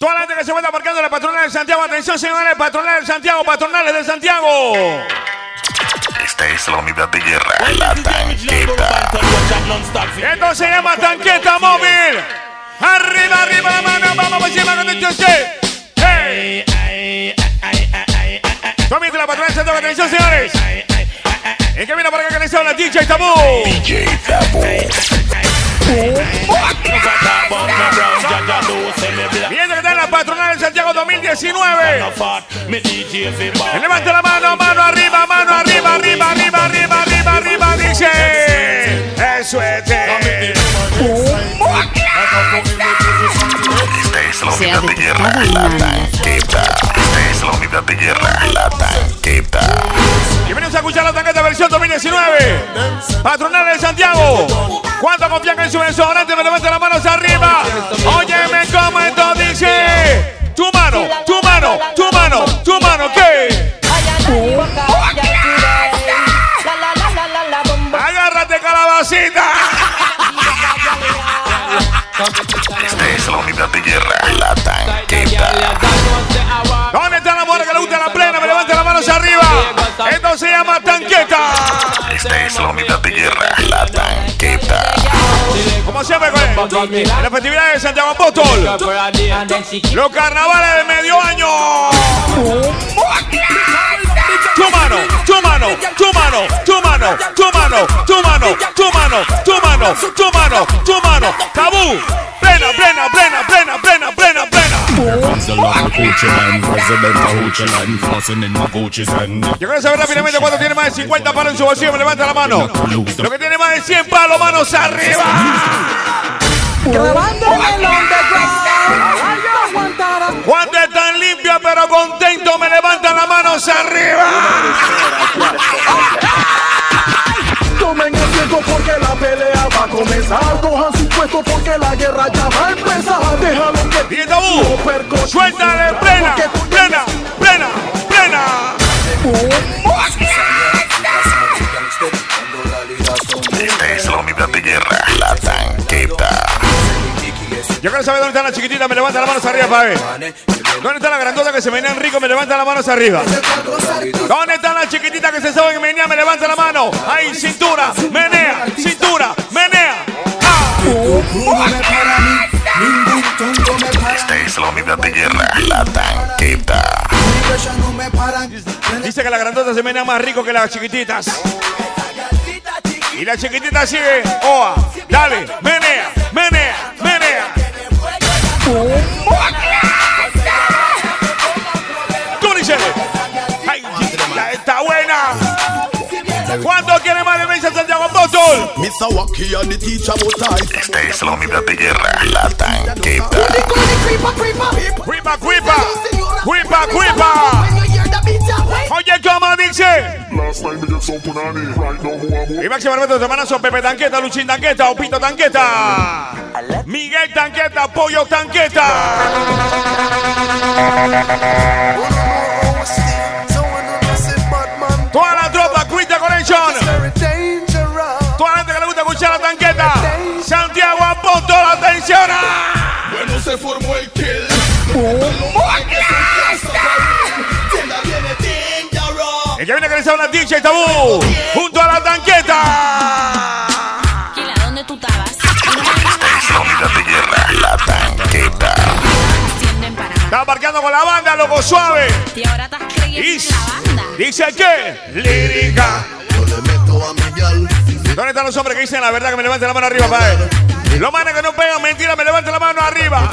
Toda la gente que se encuentra marcando la patronal de Santiago. Atención, señores, patronal de Santiago, patronales de Santiago. Esta es la unidad de guerra, la tanqueta. Esto se llama tanqueta móvil. Arriba, arriba, la mano, vamos encima con el. ¡Hey! Comienza la patronal de Santiago. Atención, señores. El que viene para acá que les habla DJ Tabú. DJ Tabú. 2019. Levanta la mano, mano arriba, mano arriba, arriba, arriba, arriba, arriba, arriba, dice. Eso es. Esta es la unidad de guerra, la tanqueta. Esta es la unidad de guerra, la tanqueta. Bienvenidos a escuchar la tanqueta versión 2019. Patronal de Santiago. ¿Cuánto confían en su desodorante? Me levanten las manos arriba. Óyeme cómo esto dice. Esta es la unidad de guerra, la tanqueta. ¿Dónde está la mujer que le gusta la plena? Me levanten las manos arriba. Esto se llama tanqueta. Esta es la unidad de guerra, la tanqueta. Como siempre, con en la festividad de Santiago Apóstol. Los carnavales de medio año. Tu mano, tu mano, tu mano, tu mano, tu mano, tu mano, tu mano, tu mano, tu mano, tu mano. Tabú. Plena, plena, plena, plena, plena, plena, Yo quiero saber rápidamente cuánto tiene más de 50 palos en su bolsillo. Me levanta la mano. Lo que tiene más de 100 palos, manos arriba. El. Cuando están limpios pero contentos, me levantan las manos arriba. Tomen asiento porque la pelea va a comenzar. Puesto porque la guerra ya va a empezar. Déjalo que Y tabú, suéltale, plena, plena, plena, plena. Esta es la unidad de guerra, la tanqueta. Yo quiero saber dónde está la chiquitita, me levanta las manos arriba para ver. ¿Dónde está la grandota que se menea en rico? Me levanta las manos arriba. ¿Dónde está la chiquitita que se sabe que menea? Me levanta la mano. Ahí, cintura, menea, cintura, menea. Esta es la unidad de guerra, la tanqueta. Dice que la grandota se menea más rico que las chiquititas. Y la chiquitita sigue. Oa, dale, Esta es la unidad de guerra, la tanqueta. Cuipa, cuipa, cuipa, cuipa. Oye, ¿cómo dice? Y máximo respeto de hermano son Pepe Tanqueta, Luchín Tanqueta, Opito Tanqueta, Miguel Tanqueta, Pollo Tanqueta. Bueno se formó el kill El que viene que les habla DJ Tabú, junto a la tanqueta. Kila, ¿dónde tú estabas? Esta es la tanqueta. Está marcando con la banda, loco suave. Y ahora estás creyendo Y en la banda. dice que lírica. Yo le meto a mi gal ¿Dónde están los hombres que dicen la verdad que me levanten la mano arriba para él? Los manes que no pegan mentira, me levanten la mano arriba.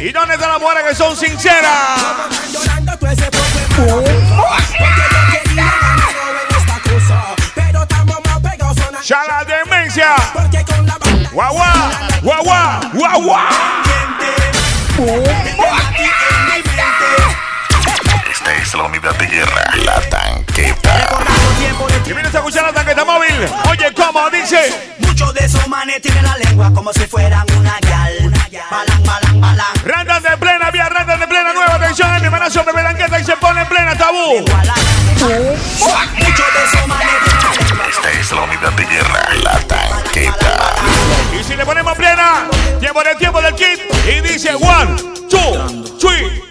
¿Y dónde están las mujeres que son sinceras? Ya la demencia. Guagua, guagua, guagua. Esta es la unidad de guerra, la tanqueta. Y vienes a escuchar la tanqueta móvil. Oye, ¿cómo dice? Muchos de esos manes tienen la lengua como si fueran una gal. Balan, balan, balan. Randan de plena, vía randan de plena, nueva atención. Mi hermanazo Pepe Tanqueta y se pone en plena tabú. Muchos de esos manes Esta es la unidad de guerra, la tanqueta. Y si le ponemos plena, tiempo del tiempo del kit. Y dice one, two, three,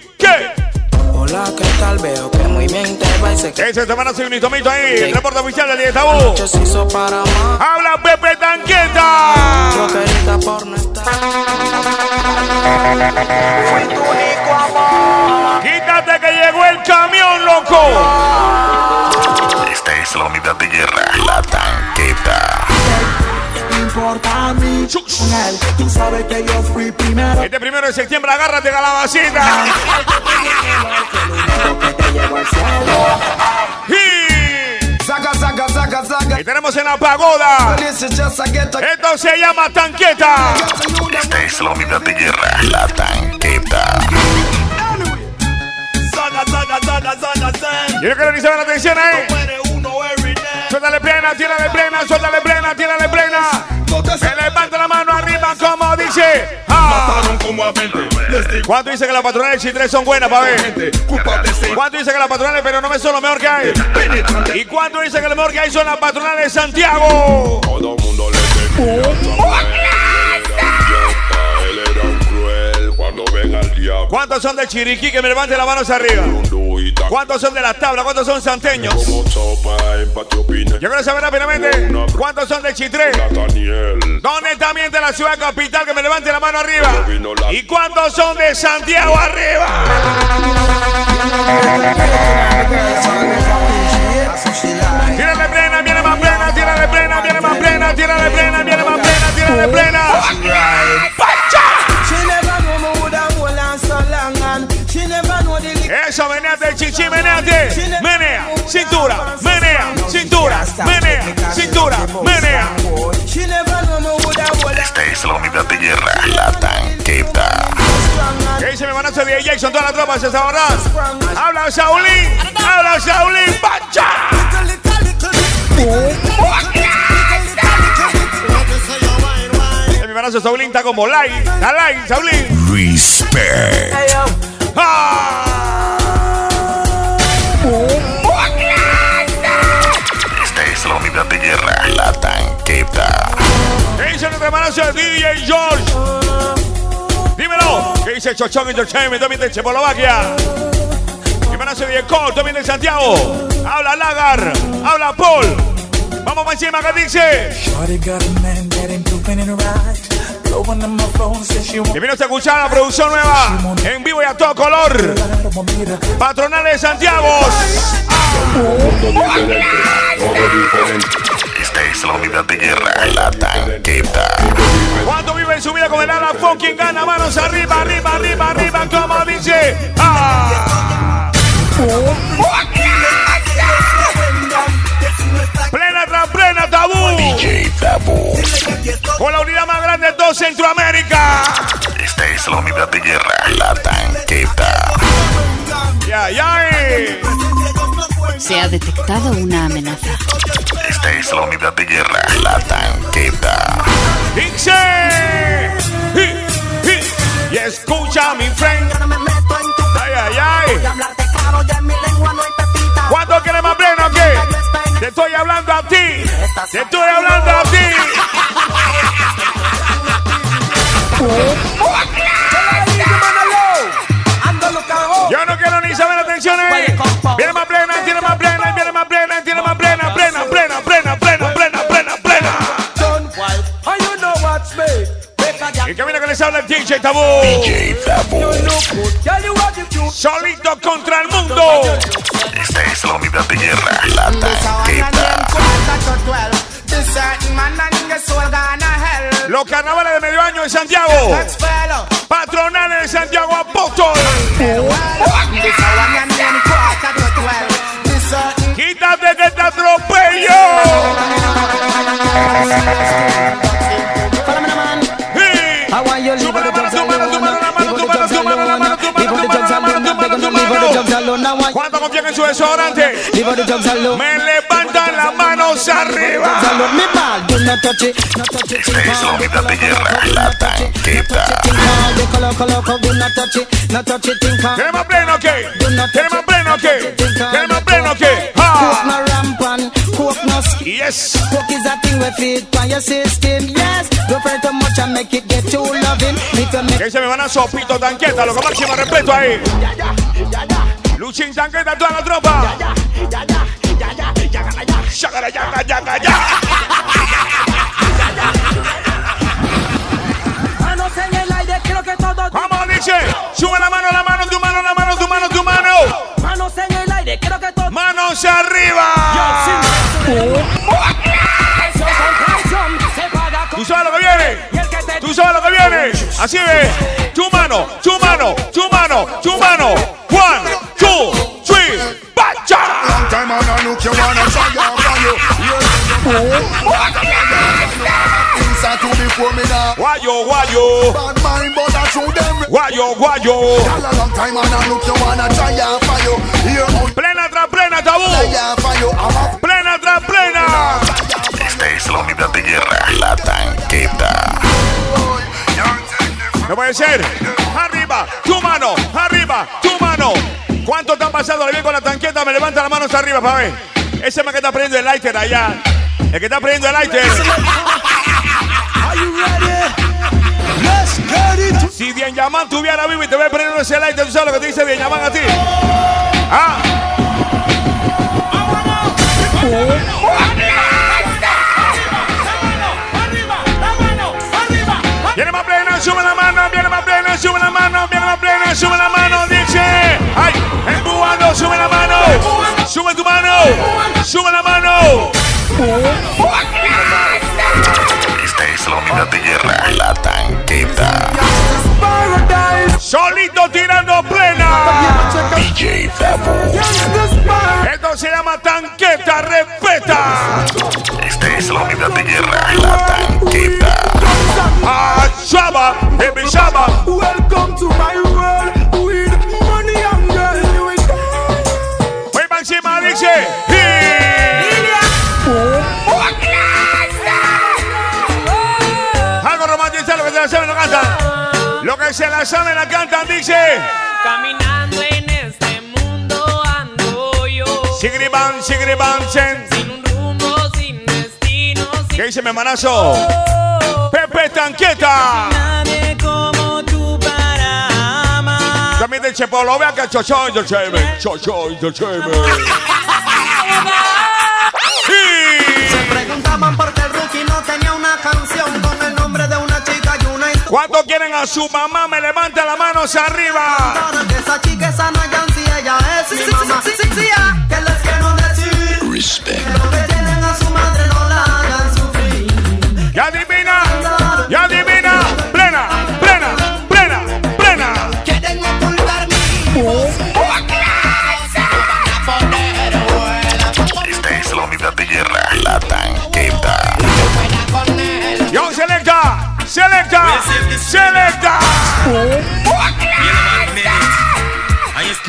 natural, veo que muy bien te va y sé que Ese semana soy un hitomito ahí. El reporte oficial del día tabú. se hizo para más. Habla Pepe Tanqueta. Yo querida por no estar. Quítate que llegó el camión, loco. Esta es la unidad de guerra, la tanqueta. Importa a mí. Tú sabes que yo fui primero. Este primero de septiembre, agárrate calabacita. Y- Zaga, zaga, zaga, zaga. Y tenemos en la pagoda. Esto se llama tanqueta. Esta es la unidad de guerra, la tanqueta. Yo quiero que se la atención ahí. Every day. Suéltale plena, tírale plena, suéltale plena, tírale plena. Que levante la mano arriba como dice. Ah. mataron como a 20. Les digo, ¿Cuánto dice que las patronales de Chitré son buenas, pa' ver? ¿Cuánto dice que las patronales pero no me son lo mejor que hay? ¿Y cuánto dice que lo mejor que hay son las patronales de Santiago? Todo mundo le ¿Cuántos son de Chiriquí? Que me levante las manos arriba. ¿Cuántos son de las tablas? ¿Cuántos son santeños? Yo quiero saber rápidamente cuántos son de Chitré. ¿Dónde también de la ciudad capital? Que me levante la mano arriba. ¿Y cuántos son de Santiago arriba? Tírale plena, viene más plena, tírale plena, viene más plena, tírale plena, viene más plena, tírale plena. Eso, meneate, chichi, meneate. Menea, cintura, menea, cintura, menea, cintura, menea. Esta es la unidad de guerra, la tanqueta. ¿Qué dice mi manazo de Jackson? Toda la tropa se sabrá. Habla Saulín, habla Saulín, ¡Pacha! Mi manazo Saulín está como like, está like, Saulín. Respect. ¡Ah! ¿Qué dice nuestro manazo de DJ George? Dímelo. ¿Qué dice Chochón Entertainment? También de Checoslovaquia. Mi manazo de Cole, también de Santiago. Habla Lagar, habla Paul. Vamos para encima, ¿qué dice? Y vino a escuchar la producción nueva en vivo y a todo color. Patronales de Santiago. Esta es la unidad de guerra, la tanqueta. ¿Cuánto vive en su vida con el ala fucking gana? Manos arriba, arriba, arriba, arriba, como dice. ¡Ah! Plena tras plena, tabú. DJ Tabú. Con la unidad más grande de todo Centroamérica. Esta es la unidad de guerra, la tanqueta. Ya, ya. eh. Se ha detectado una amenaza. Esta es la unidad de guerra, la tanqueta. Y escucha, mi friend. Ay, ay, ay. ¿Cuánto quieres más pleno o qué? Te estoy hablando a ti. Te estoy hablando a ti. DJ Tabú. DJ Tabú. Solito contra el mundo. Esta es la unidad de guerra, la tanqueta. Los carnavales de medio año en Santiago. Patronales de Santiago Apóstol. Su desodorante? Me levantan las manos arriba. alone. Me ball, do not touch it, not touch it. Esta es la unidad de guerra, la tanqueta. The color, color, color, do not touch it, not touch it, think ¿Tiene más pleno? ¿Tiene más pleno? ¿Tiene más pleno? Coke ¡Ah! skin. Yes. Coke is a thing we feed on your system, yes. Don't pray too much and make it get too loving. Que se me van a sopito tanqueta, lo que máximo respeto ahí. Luchín tanqueta toda la tropa. Shagara, yaga, yaga, yaga. Manos en el aire, quiero que todos. Vamos, dice. Sube la mano, la mano, tu mano, la mano, tu mano, tu mano. Manos en el aire, quiero que todos. Manos arriba. Con Tú sabes lo que viene. Tú sabes lo que viene. Así es. Tu mano, tu mano, tu mano, tu mano. One, two, three, bacha. Time and I look you wanna try your fire. Inside to before me now. Guayo, guayo. Bad mind, but I show them. Guayo, guayo. A long time look you wanna try your fire. Here on Plena tras plena, tabú. a Plena tras plena. Esta es la unidad de guerra, la tanqueta. No puede ser. Arriba, tu mano, arriba, tu mano. ¿Cuánto te han pasado bien con la tanqueta? Me levanta las manos arriba para ver. Ese man que está prendiendo el lighter allá. El que está prendiendo el lighter. Si Bien Yaman tuviera vivo y te ve prendiendo ese lighter, ¿tú sabes lo que te dice Bien Yaman a ti? Ah. Viene más plena, sube la mano, viene más plena, sube la mano, viene más plena, sube la mano, dice. ¡Ay! Empujando, sube la mano, sube tu mano, sube la mano. Esta es la unidad de guerra, la tanqueta. Solito tirando plena. DJ Dabu. Esto se llama tanqueta, respeta. Esta es la unidad de guerra, la tanqueta. Ah, Shaba, baby Shaba. Que se la saben, la cantan, dice. Caminando en este mundo ando yo. Sigriban, sigriban, sen. Sin un rumbo, sin destino, sin ¿Qué dice mi hermanazo? Pepe Tanqueta. Nadie como tú para amar. También de Chepolo, vea que Chocho Entertainment. Chocho Entertainment. ¿Cuántos quieren a su mamá? Me levanta las manos arriba. Que esa chica, esa no ella es mi mamá. Sí, sí, sí, que les quiero decir. Respect. Lo que tienen a su madre no la hagan sufrir.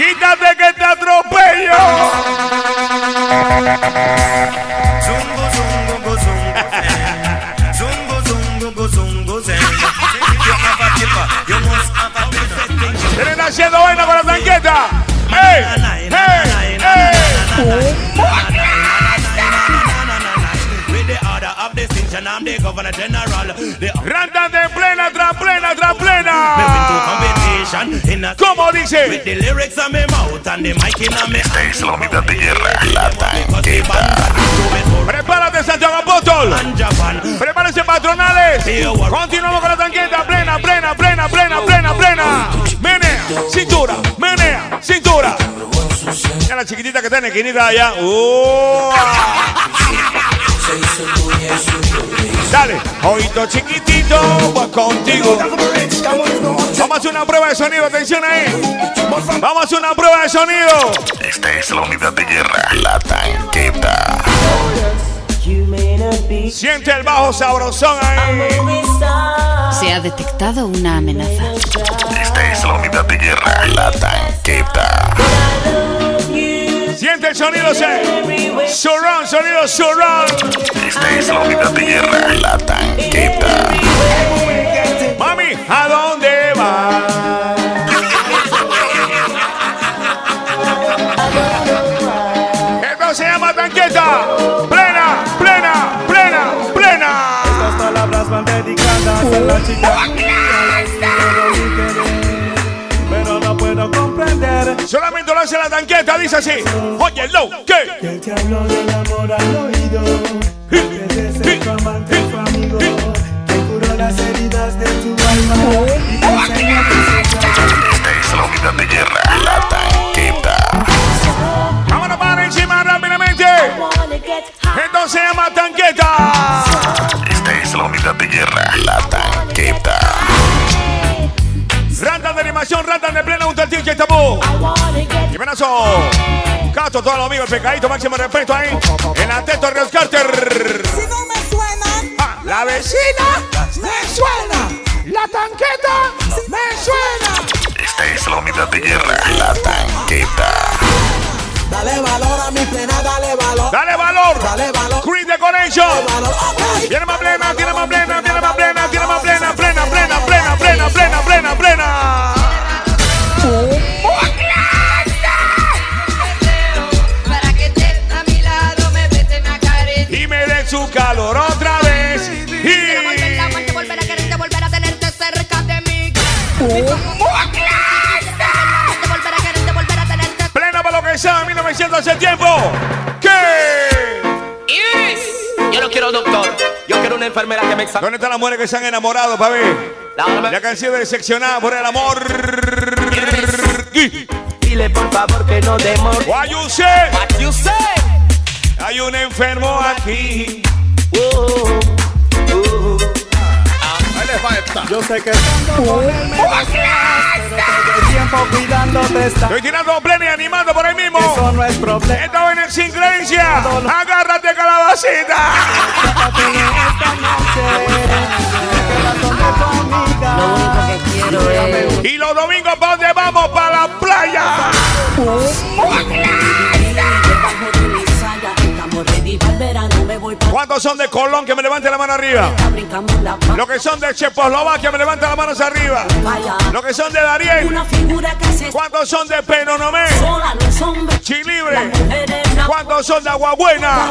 Quítate que te atropello. Tienen haciendo vaina con la tanqueta. ¡Ey! ¡Ey! ¡Ey! Randa ¿Cómo dice? Esta es la unidad de guerra, la tanqueta. Prepárate, Santiago Apóstol. Prepárense, patronales. Continuamos con la tanqueta. Plena, plena, plena, plena, plena, plena. Menea, cintura, menea, cintura. Ya la chiquitita que está en la esquinita allá. Dale, oído chiquitito, voy contigo. Vamos a hacer una prueba de sonido, atención ahí. Vamos a hacer una prueba de sonido. Esta es la unidad de guerra, la tanqueta. Siente el bajo sabrosón ahí. Se ha detectado una amenaza. Esta es la unidad de guerra, la tanqueta. Siente el sonido, se. Surround, sonido surround. Esta es la unidad de guerra, la tanqueta. Mami, ¿a dónde va? Esto se llama tanqueta. Plena, plena, plena, plena. Estas palabras van dedicadas a la chica. Hace la tanqueta, dice así. Oye, lo que. Animación, rantan de plena, un tantín que tabú. Y menazo. Cato, todos los amigos, el pecadito, máximo respeto ahí. El atento Real Carter. Si no me suenan, Ah, la vecina. me suena. La tanqueta me suena. Esta es la unidad de guerra, la tanqueta. Dale valor a mi plena, dale valor. Dale valor. Dale valor. Green Decoration. Valor. Ok. Tiene más plena, tiene más plena, tiene más plena, tiene más plena, plena, plena, plena, plena, plena, plena, plena. Hace tiempo. ¿Qué? Yo no quiero doctor, yo quiero una enfermera que me examine. ¿Dónde están las mujeres que se han enamorado, pa' ver? La canción decepcionada por el amor. Dile por favor que no demore. What you say? What you say? Hay un enfermo aquí. Oh. Yo sé que el tiempo cuidándote está. Estoy tirando plena y animando por ahí mismo. Eso no es problema. Esta en sin creencia. Agárrate calabacita. Lo único que quiero es. Y los domingos, ¿para dónde vamos? Para la playa. ¿Cuántos son de Colón que me levanten la mano arriba? Los que son de Checoslovaquia me levanten las manos arriba. Los que son de se ¿Cuántos son de Penonomé? Chilibre. ¿Cuántos son de Aguabuena?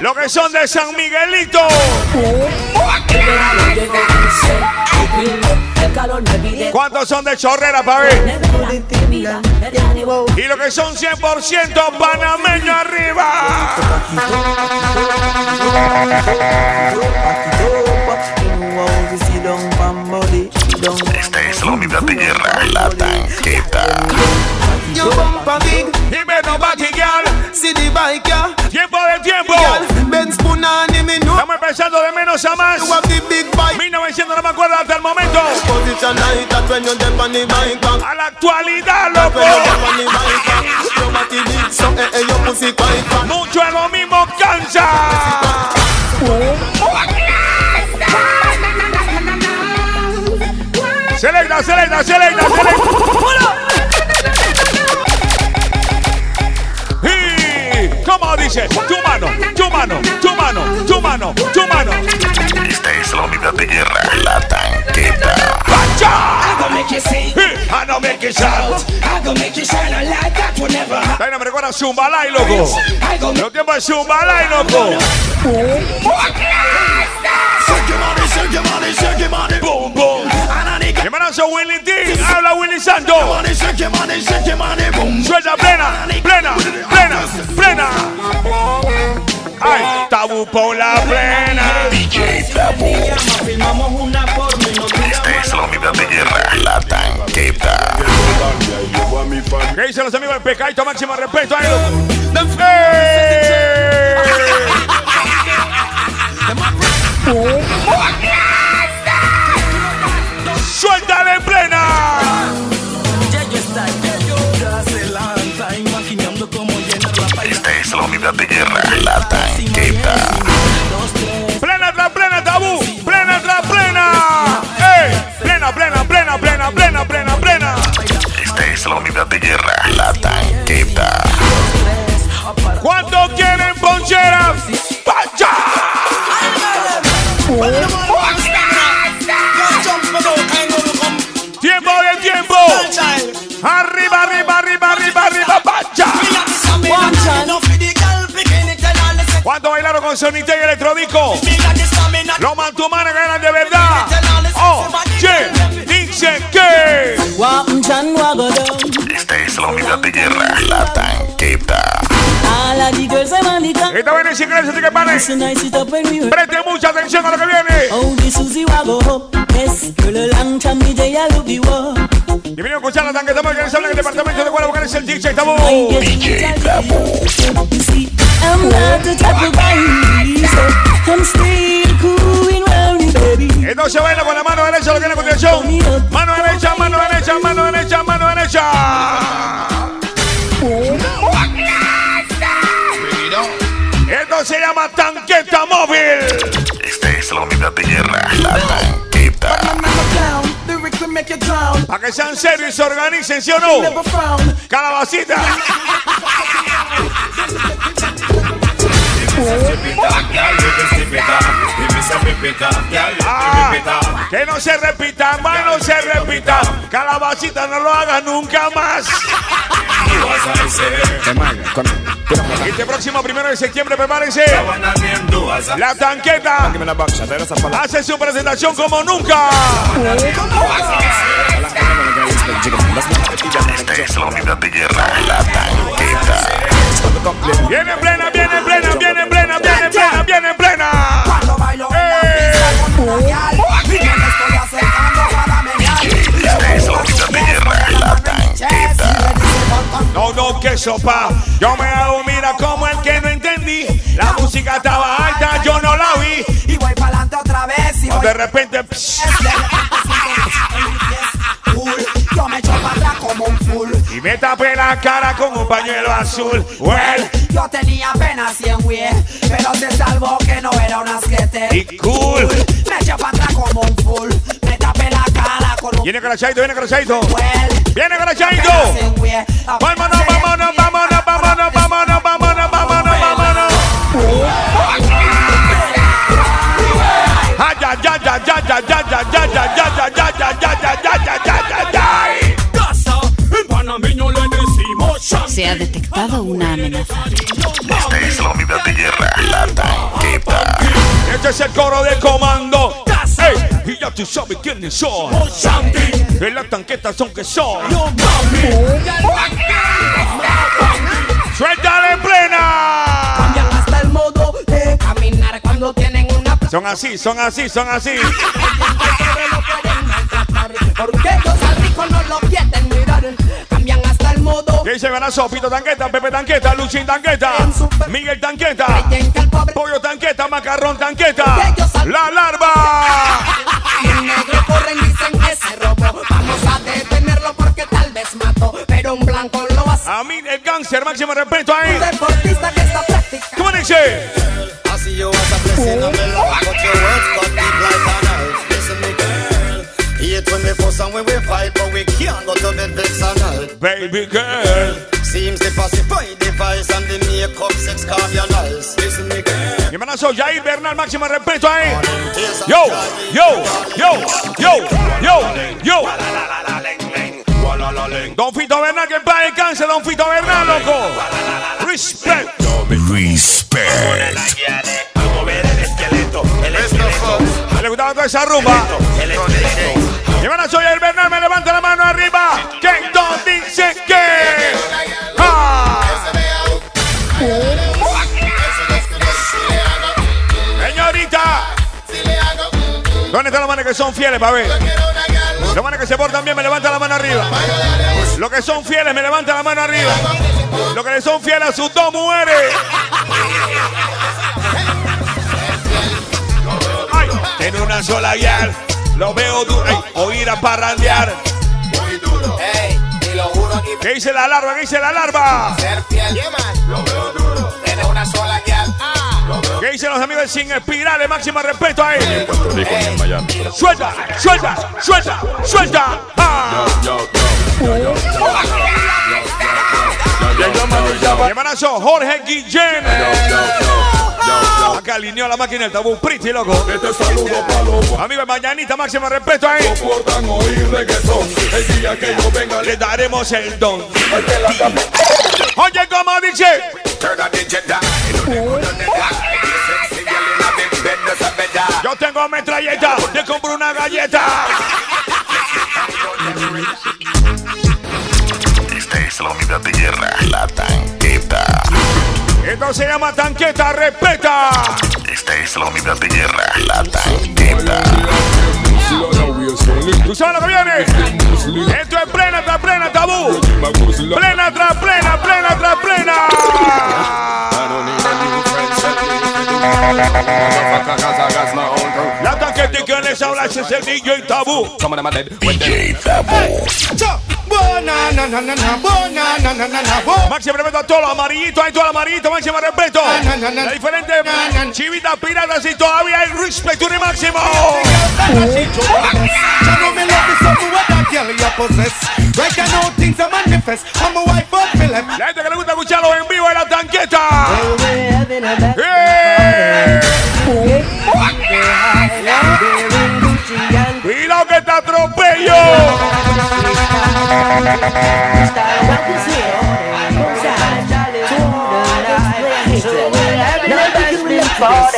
Los que son de San Miguelito. ¿Cuántos son de Chorrera, pa' ver? Nevera, vida, verano. Y los que son 100% panameños arriba. Esta es la unidad de guerra, la tanqueta. Tiempo de tiempo. Estamos empezando de menos a más. Bike. 1900 no me acuerdo hasta el momento. A la actualidad, loco. Mucho es lo mismo cansa. Selecta, selecta, selecta, selecta. Y, ¿Cómo dice? Tu mano, tu mano, tu mano, tu mano, tu mano. Es la unidad de guerra, la tanqueta. Me recuerda Zumbalay, loco. Los tiempos de Zumbalay, loco. Shake your money, shake your money, shake your money. Boom, boom. Hermanazo Willy T. Habla Willy Santo. money, shake your money, shake your money. Boom. Suelta plena, plena, plena, plena. Ay, tabú por la plena. DJ Tabú. Esta es la unidad de guerra, la tanqueta. ¿Qué dicen los amigos del Pecaito? Máximo respeto a ellos. ¡Eh! ¡Suéltale plena! La unidad de guerra, la tanqueta. ¡Plena tras plena, tabú! ¡Plena tras plena! ¡Eh! ¡Plena, plena, plena, plena, plena, plena, plena! Esta es la unidad de guerra, bailaron con Sonita y Electrodico? Los mantumanes eran de verdad. Oh, che, dice que. Es la unidad de guerra, la tanqueta. Esta viene sin gracias, así que paren. Preste mucha atención a lo que viene. Vino a escuchar la tanqueta habla en el departamento de Guadalajara, es el DJ Tabú. DJ Tabú. Se baila con la mano derecha, lo que llama tanqueta móvil. Esta es la unidad de guerra, la tanqueta. Para que sean serios y se organicen, ¿sí o no? Calabacita. Ah, que no se repita, más no se repita. Calabacita, no lo hagas nunca más. Este próximo primero de septiembre, prepárense. La tanqueta hace su presentación como nunca. Esta es la unidad de guerra, la tanqueta. Viene en plena, viene en plena, viene en plena, viene en plena, viene en plena. Esta Sopa. Yo me hago, mira como el que no entendí. La música estaba alta, yo no la vi. Y voy para adelante otra vez. Y O de repente, Yo me echo para atrás como un full. y me tapé la cara con un pañuelo azul. Well, Yo tenía apenas 100 güey, pero se salvó que no era un asquete. y cool. Me echo para atrás como un full. Viene Carachaito, viene Carachaito. Viene Carachaito. Apenas 100 güey. Vámonos, vámonos, vámonos, vámonos, vámonos, vámonos, vámonos, vámonos. Ay, ay, ay, ay, ay, ay, ay, ay, ay, ay, ay, ay, ay, ay, ay, ay, ay, ay, ay, ay. Se ha detectado una amenaza. Esta es la unidad de guerra, la tanqueta. Este es el coro de comando. Ya tú sabes quiénes son. En la tanqueta son que son. ¡Suéltale en plena! Cambian hasta el modo de caminar cuando tienen una Son así, son así, son así. Porque ellos al rico no lo quieren mirar. Cambian hasta modo. ¿Qué dice Ganazo? Pito Tanqueta, Pepe Tanqueta, Luchín Tanqueta, Miguel Tanqueta, Pollo Tanqueta, Macarrón Tanqueta, La Larva. y el negro corren dicen que se robó. Vamos a detenerlo porque tal vez mató. Pero un blanco lo hace. A mí el cáncer, máximo respeto ahí. Un deportista que está practicando. ¿Cómo dice? I see you as a blessing of my love, Hate when we fuss and when we fight, but we can't go to bed vex and night. Baby girl. Seems to pacify the vice and the makeup sex calm your nice. Listen, me girl. Mi hermanazo Jair Bernal, máximo respeto ahí. Yo, yo, yo, yo, yo, yo. Don Fito Bernal, que para el cáncer, Don Fito Bernal, loco. Respect. Respect. Le gustaba toda esa rumba. Mi hermanazo Jair Bernal, me levanta la mano arriba. Que Don dice que. Ah. Señorita. ¿Dónde están los manes que son fieles, pa' ver? Los manes que se portan bien, me levantan la mano arriba. Los que son fieles, me levantan la mano arriba. Los que le son fieles a sus dos mujeres. Tiene una sola guiar. Lo veo duro. Ay, oír a parrandear. Ey, y lo juro aquí. ¿Qué dice la larva? ¿Qué dice la larva? Ser fiel. Lo veo duro. Tiene una sola guial. ¿Qué dicen los amigos de Sin Espirales? Máximo respeto a él. Suelta, suelta, suelta, suelta. Ah. Hermanazo Jorge Guillén. Acá alineó la máquina el tabú pretty loco. Este saludo pa' los Amigo de Mañanita, máximo respeto a él. soportan oír reggaetón. El día que yo venga Le daremos el don. Oye, como dice. Yo tengo metralleta, te compro una galleta. Esta es es la unidad de guerra, la tanqueta. Esto se llama tanqueta, respeta. Esta es la unidad de guerra, la tanqueta. ¿Tú sabes lo que viene? Esto es plena tras plena, tabú. Plena tras plena, plena tras plena. La tanqueta les habla ese es el DJ tabú. DJ Tabú. Máximo respeto a todos los amarillitos, hay todos los amarillitos, máximo respeto. Las diferentes chivitas piratas y todavía hay respeto y máximo. La gente que le gusta escucharlo en vivo en la tanqueta. ¡Eh! Cuidado que te atropello.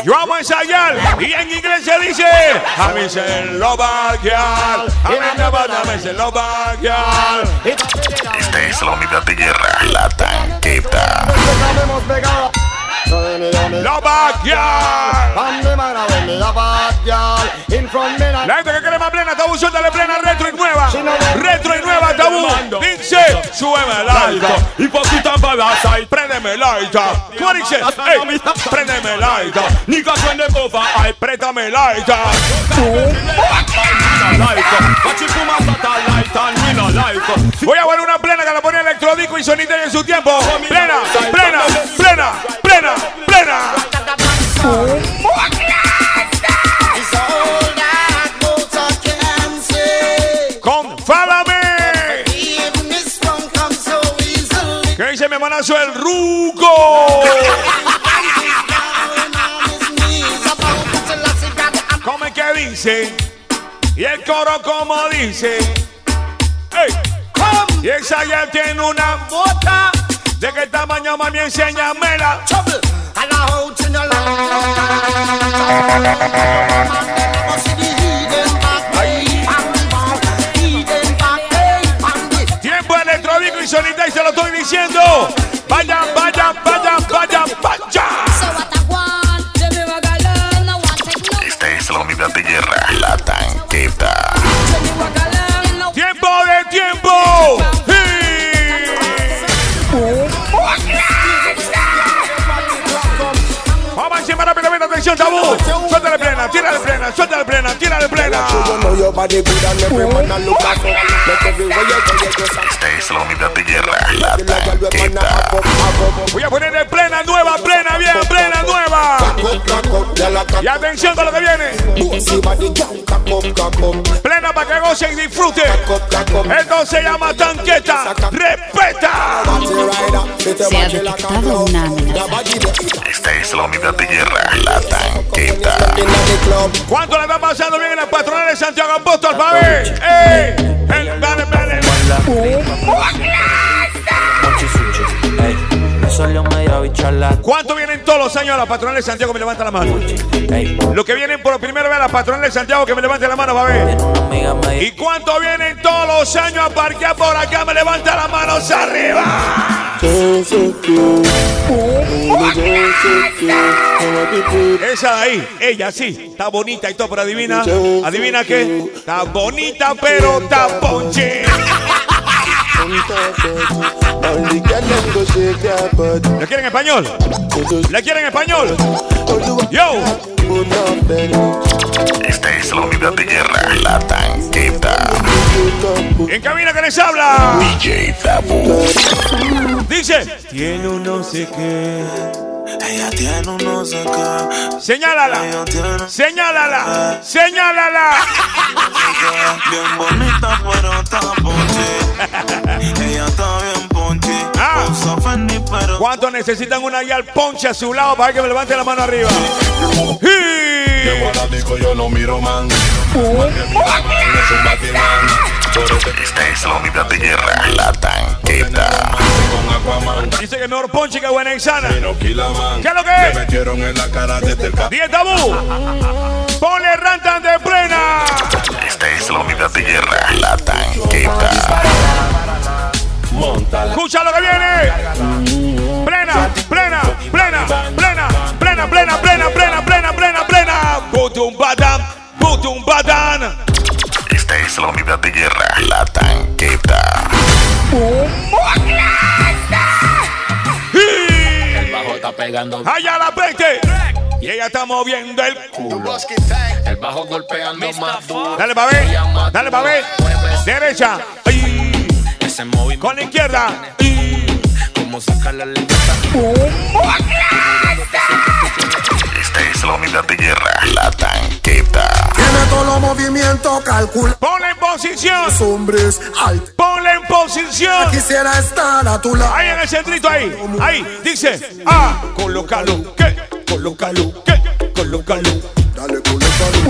Yo amo ensayar y en inglés se dice A mí se lo va a guiar A mí me va a mí se lo va a guiar Esta es la unidad de guerra, la tanqueta. Lo va a guiar La gente que quiere más plena, tabú, suéltale plena, retro y nueva. Retro y nueva, tabú. Dice, súbeme el alto Hipócrita parasite Préndeme el alta ¿Cómo dice? Ey, préndeme el alta Niggas when them over hype Préstame el alta like Watch it from a satellite and we no like Voy a poner una plena que la pone electrodico y sonita en su tiempo. Plena, plena, plena, plena, plena. ¿Qué dice mi el ruco? ¿Cómo es que dice? Y el coro como dice. ¡Ey! Y esa ya tiene una bota. ¿De qué tamaño, mami? Enséñamela. Tiempo electrónico y sonita y se lo estoy diciendo. Vayan, vayan, vayan, vayan, vayan. Esta es la unidad de guerra, la tanqueta. Tiempo de tiempo. Vamos encima rápidamente, atención, tabú. Suéltale plena, tírale plena, suéltale plena, tírale plena. Esta es la unidad de guerra, la tanqueta. Voy a ponerle plena nueva, plena bien, plena nueva. Y atención con lo que viene. Plena para que goce y disfrute. Esto se llama tanqueta. Respeta. Se ha detectado una amenaza. Esta es la unidad de guerra, la tanqueta. ¿Cuánto le está pasando bien en la patronal de Santiago Apóstol, papi? ¡Ey! El- Dale, dale. ¿Cuánto vienen todos los años a la patronal de Santiago? Me levanta la mano. Los que vienen por primera vez a la patronal de Santiago, que me levante la mano, va a ver. ¿Y cuánto vienen todos los años a parquear por acá? Me levanta las manos arriba. Esa de ahí, ella sí, está bonita y todo, pero adivina, adivina qué, está bonita pero está ponche. ¿La quieren en español? ¿La quieren en español? Yo, Esta es la unidad de guerra, la tanqueta. en cabina que les habla. DJ Tabú. Dice, tiene un no sé qué. Ella tiene un no sé qué. Señálala, señálala, señálala. bien bonita, pero está. Ella está bien ponche. Ah. Usa Fendi, pero ¿Cuántos necesitan una guía al ponche a su lado para que me levante la mano arriba? Sí. Llego yo no miro man. Esta es la unidad de guerra, la tanqueta. Aquaman. Dice que mejor ponche que buena y sana. No kila man. ¿Qué es lo que Me es? metieron en la cara desde el Diez tabú. Ponle rantan de plena. Esta es la unidad de guerra, la tanqueta. Escucha lo que viene. Plena, plena, plena, plena, plena, plena, plena, plena, plena, plena, plena. Putum badam, putum badam. Esta es la unidad de guerra, la tanqueta. El pegando Allá la peste. Y ella está moviendo el culo. El bajo golpeando más duro. Dale pa' ver, dale pa' ver. Derecha. Ay. Ese movimiento Con la izquierda. como sacar la lengua. Es la unidad de guerra, la tanqueta. Tiene todos los movimientos calculados. Ponle en posición. Hombres altos. Ponle en posición. Quisiera estar a tu lado. Ahí en el centrito, ahí. Ahí. Dice. Ah, colócalo. ¿Qué? Colócalo. ¿Qué? Colócalo. Dale, colócalo.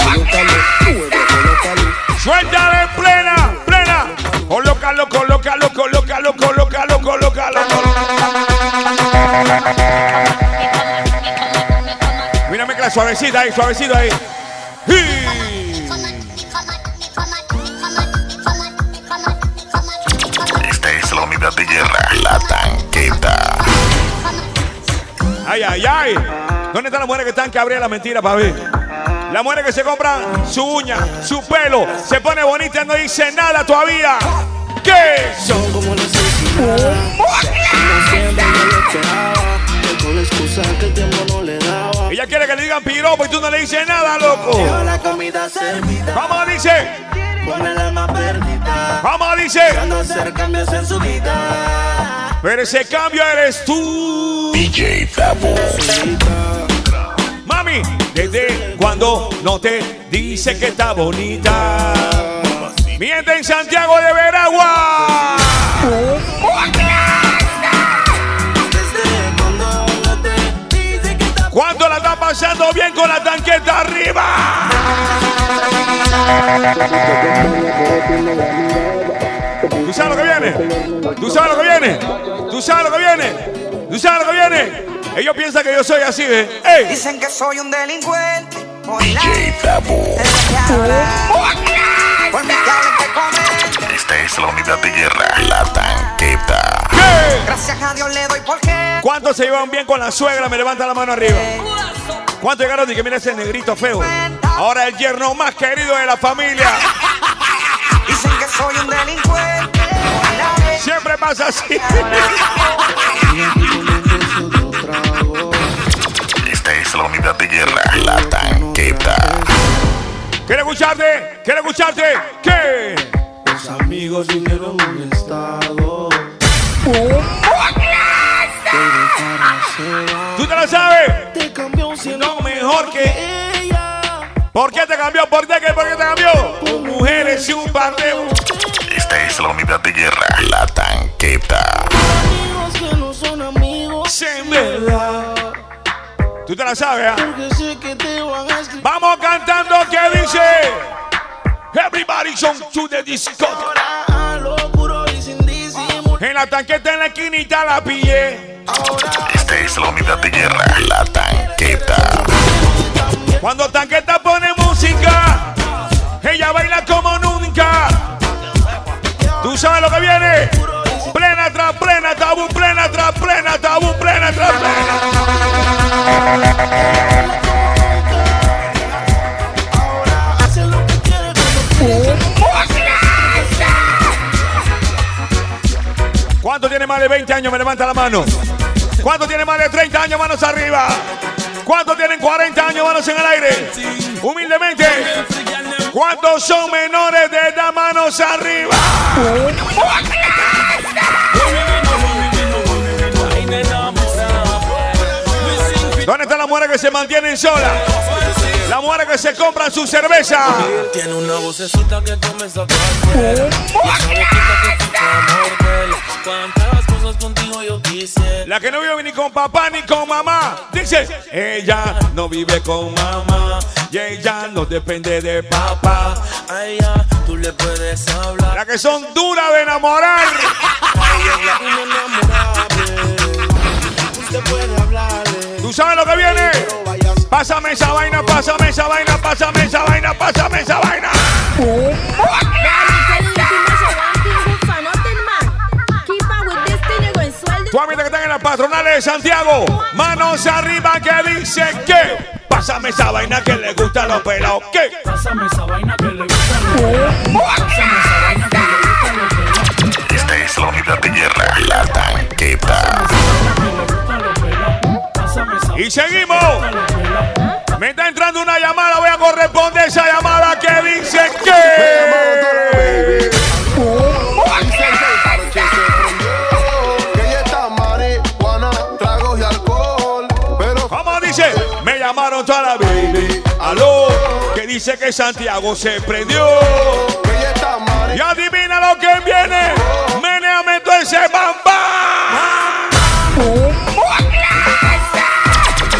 Colócalo. Mueve, colócalo. Suéltale en plena, plena. Colócalo, colócalo, colócalo, colócalo, colócalo. Mira, mezcla suavecita ahí, suavecito ahí. Esta es la unidad de guerra, la tanqueta. Ay, ay, ay. ¿Dónde están las mujeres que están que abrir la mentira para ver? Las mujeres que se compran su uña, su pelo, se pone bonita y no dice nada todavía. ¿Qué? Son como las Con la excusa que el tiempo no le daba. Ella quiere que le digan piropo y tú no le dices nada, loco. Lleva la comida servida. Vamos, dice. Con el alma perdida. Vamos, dice. Hacer cambios en su vida. Pero ese cambio eres tú. DJ Tabo. Mami, desde cuando no te dice que está bonita. Miente en Santiago de Veragua. Pasando bien con la tanqueta arriba? ¿Tú sabes lo que viene? ¿Tú sabes lo que viene? ¿Tú sabes lo que viene? ¿Tú sabes lo que viene? Ellos piensan que yo soy así, ¿eh? ¡Ey! Dicen que soy un delincuente. Por DJ por que comen. Esta es la unidad de guerra, la tanqueta. ¿Qué? Gracias a Dios le doy porque. ¿Cuántos se llevan bien con la suegra? Me levanta la mano arriba. ¿Cuántos llegaron y que mira ese negrito feo? Ahora el yerno más querido de la familia. Dicen que soy un delincuente. Siempre pasa así. Esta es la unidad de guerra, la tanqueta. ¿Quiere escucharte? ¿Quiere escucharte? ¿Qué? Los amigos vinieron en un estado. ¿Tú te la sabes? Te cambió siendo No mejor que... ella. ¿Por qué te cambió? ¿Por qué? ¿Por qué te cambió? Con mujeres y un par de... Esta es la unidad de guerra, la tanqueta. Amigos que no son amigos. En verdad. ¿Tú te la sabes? ah? Porque sé que te van a escribir. Vamos cantando que dice... Everybody on to the disco. Ahora. En la tanqueta en la esquinita la pillé. Es la unidad de la tanqueta. Cuando tanqueta pone música, ella baila como nunca. ¿Tú sabes lo que viene? Plena tras plena, tabú, plena tras plena, tabú, plena tras plena. ¿Cuánto tiene más de 20 años? Me levanta la mano. ¿Cuánto tiene más de 30 años? Manos arriba. ¿Cuántos tienen 40 años? Manos en el aire. Humildemente. ¿Cuántos son menores de edad? Manos arriba. ¿Dónde están las mujeres que se mantienen solas? Las mujeres que se compran su cerveza. Tiene una vocecita que comienza a cosas contigo yo quisiera. La que no vive ni con papá ni con mamá. Dice, ella no vive con mamá. Y ella no depende de papá. A ella tú le puedes hablar. Las que son duras de enamorar. La. Usted puede hablarle. ¿Tú sabes lo que viene? Pásame esa vaina, pásame esa vaina, pásame esa vaina, pásame esa vaina. Tu amiga que están en las patronales de Santiago. Manos arriba que dice que. Pásame esa vaina que le gusta a los pelados. ¿Qué? Pásame esa vaina que le gusta a los pelados. Pásame esa vaina que le gusta a los pelados. Esta es la unidad de guerra, la tanqueta. Y seguimos. Me está entrando una llamada, dice que Santiago se prendió. Y adivina lo que viene. Meneame todo ese bamba.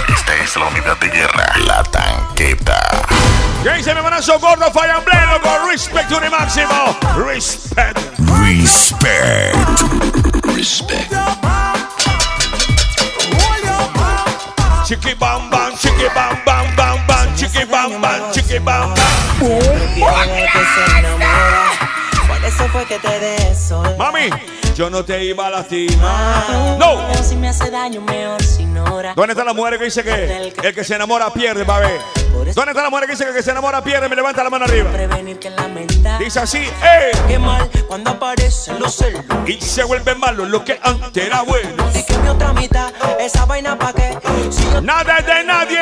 Esta es la unidad de guerra, la tanqueta. Que dice mi falla en pleno con respect to the máximo. Respect. Respect. Respect. Chiqui bam bam, chiqui bam bam Por eso fue que te Mami, yo no te iba a lastimar. No. Pero si me hace daño, mejor sin hora. ¿Dónde está la mujer que dice que el que se enamora pierde, va a ver? ¿Dónde está la mujer que dice que el que se enamora pierde? Me levanta la mano arriba. Prevenir que lamentar. Dice así, ¡eh! Qué mal cuando aparecen los celos. Y se vuelve malo lo que antes era bueno. Y que mi otra mitad, esa vaina pa' qué. Si yo Nada es de nadie.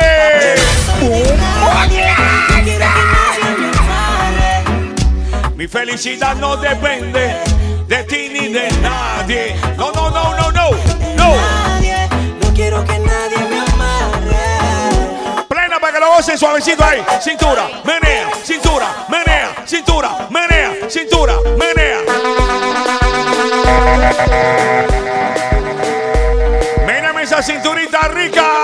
Mi felicidad no depende de ti ni de nadie. No, no, no, no, no. No. Nadie, no quiero que nadie me amarre. Plena para que lo gocen suavecito ahí. Cintura, menea, cintura, menea, cintura, menea, cintura, menea. Méname esa cinturita rica.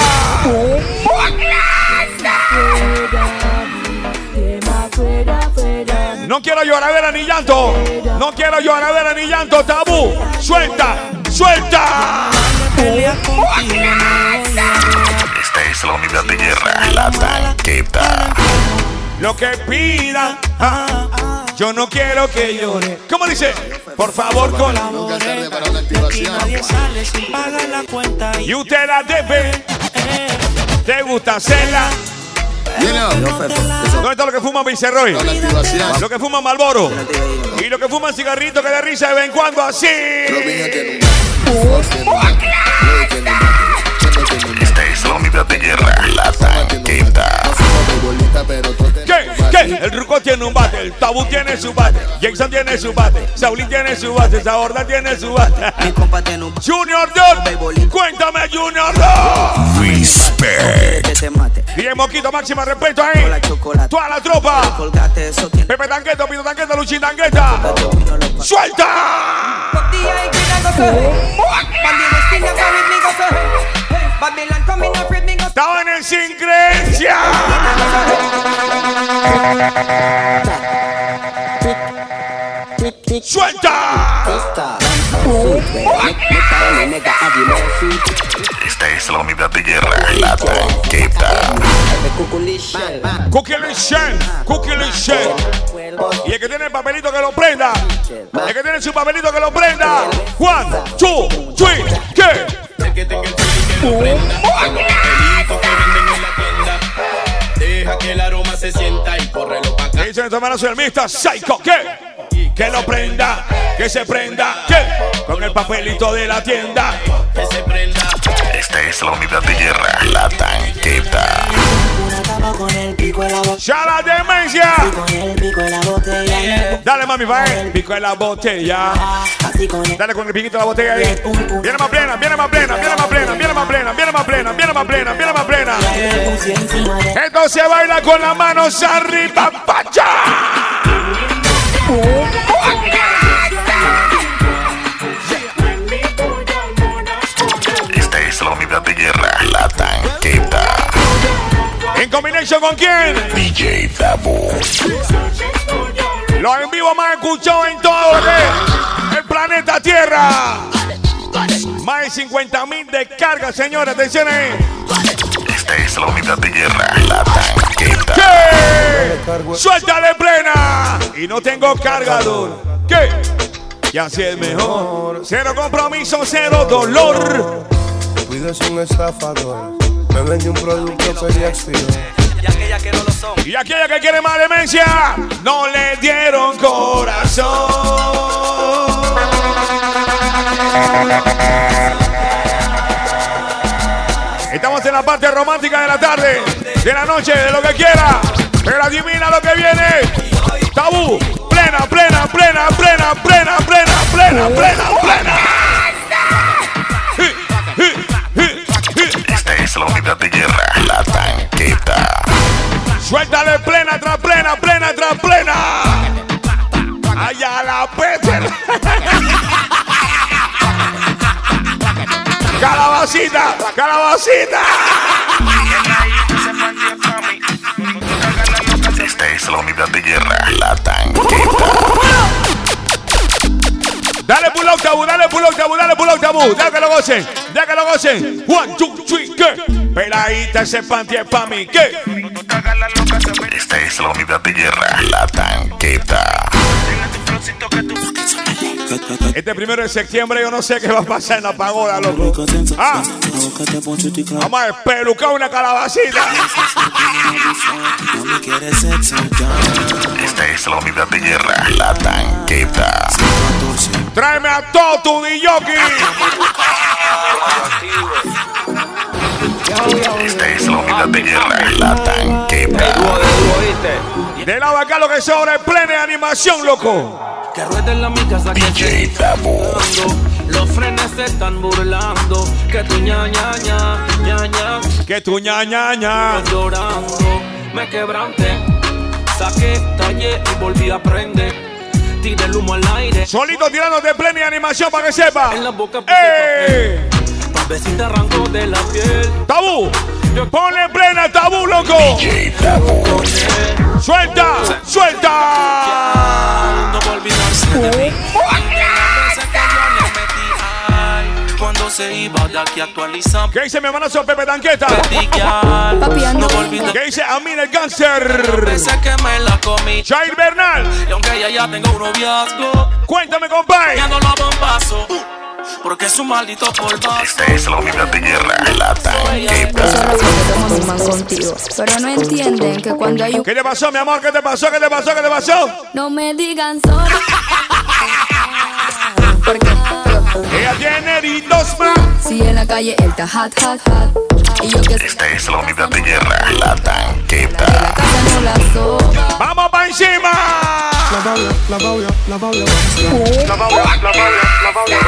No quiero lloradera ni llanto. No quiero lloradera ni llanto. Tabú. Suelta, suelta. Esta es la unidad de guerra, la tanqueta. Lo que pidan. ah, yo no quiero que llore. ¿Cómo dice? Por favor, colabore. Aquí nadie sale sin pagar la cuenta. Y usted la debe. ¿Te gusta hacerla? ¿Dónde está lo que fuma Viceroy? Lo que fuma Malboro. Y lo que fuma cigarrito que de risa de vez en cuando así. Esta es la unidad de guerra, la tanqueta. ¿Qué? ¿Qué? El Ruco tiene un bate, el Tabú tiene su bate, Jason tiene su bate, Saulín tiene su bate, Saborda tiene su bate. Junior Dot, cuéntame Junior Dot. Respect. DJ Moquito, máxima respeto ahí. Toda la tropa. Pepe Tanqueta, Pito Tanqueta, Luchín Tanqueta. ¡Suelta! Estaban en sin creencia. ¡Suelta! Esta es la unidad de guerra, la tanqueta. Cookie Shen, Cookie Shen. Y el que tiene el papelito que lo prenda. El que tiene su papelito que lo prenda. One, two, three, que tenga el que lo prenda. Que venden en la tienda. Deja que el aroma se sienta y córrelo pa' acá. Dice soy el Mr. Psycho, ¿qué? Que lo prenda, que se prenda, ¿qué? Con el papelito de la tienda. Que se prenda. Esta es la unidad de guerra, la tanqueta. Con el pico de la botella. ¡Ya la demencia! Con el pico de la botella. Dale, mami, va, eh. Pico en la botella. Así con el Dale con el piquito de la botella ahí. Viene más plena, viene más plena, viene más plena, viene más plena, viene más plena, viene más plena, viene más plena. se baila con las manos arriba, pacha. Esta ¿En combination con quién? DJ Dabu. Los en vivo más escuchados en todo el planeta Tierra. Más de 50 mil descargas, señores. Atención ahí. Esta es la unidad de guerra, la tanqueta. ¿Qué? Suéltale plena. Y no tengo cargador. ¿Qué? Y así es mejor. Cero compromiso, cero dolor. Cuides un estafador. Me vende un producto que ya expiró. Y aquella que quiere más demencia, no le dieron corazón. Estamos en la parte romántica de la tarde, de la noche, de lo que quiera. Pero adivina lo que viene. Tabú, plena, plena, plena, plena, plena, plena, plena, plena, plena. Es la unidad de guerra, la tanqueta. Suéltale plena tras plena, plena tras plena. Allá la peste. Calabacita, calabacita. Esta es la unidad de guerra, la tanqueta. Tabú, dale pull out tabú, dale pull tabú. Deja que lo gocen, deja que lo gocen. One, two, three, ¿qué? Peladita ese panty es pa' mí, ¿qué? Esta es la unidad de guerra, la tanqueta. Este primero de septiembre yo no sé qué va a pasar en la pagoda, loco. Ah, vamos a espelucar una calabacita. Esta es la unidad de guerra, la tanqueta. Tráeme a todo tu Yoki. Esta es la unidad de guerra, la tanqueta. De lado acá lo que sobra es plena de animación, loco. Que rueden la mi casa que DJ Tabú. Los frenes se están burlando. Que tu ña ña ña ña ña. Que tu ña ña ña. Llorando, me quebranté. Saqué, tallé y volví a prender. Tiré el humo al aire. Solito tirando de plena animación para que sepa. En la boca ¡Eh! Tal te arranco de la piel. Tabú. Ponle plena tabú, loco. DJ Tabú. Suelta, suelta. No olvidarse de mí. Se iba de aquí actualizando. ¿Qué dice mi hermanazo Pepe Tanqueta? Papi, no. ¿Qué dice Amir el cáncer? Veces que me la comí. Jair Bernal. Y aunque ella ya tenga un noviazgo, Cuéntame, compadre. ya no la bombazo. Porque es un maldito polvazo. Esta es la unidad de guerra, la tanqueta. Somos man contigo. Pero no entienden que cuando hay un. ¿Qué te pasó, mi amor? ¿Qué te pasó? ¿Qué te pasó? ¿Qué te pasó? No me digan solo. Porque. Ella tiene heridos más. Si en la calle él está hot, hot, hot. Y yo que Esta es la unidad de guerra, la tanqueta. casa no la. ¡Vamos para encima! La bauya, la bauya, la bauya, La bauya, la bauya, la bauya.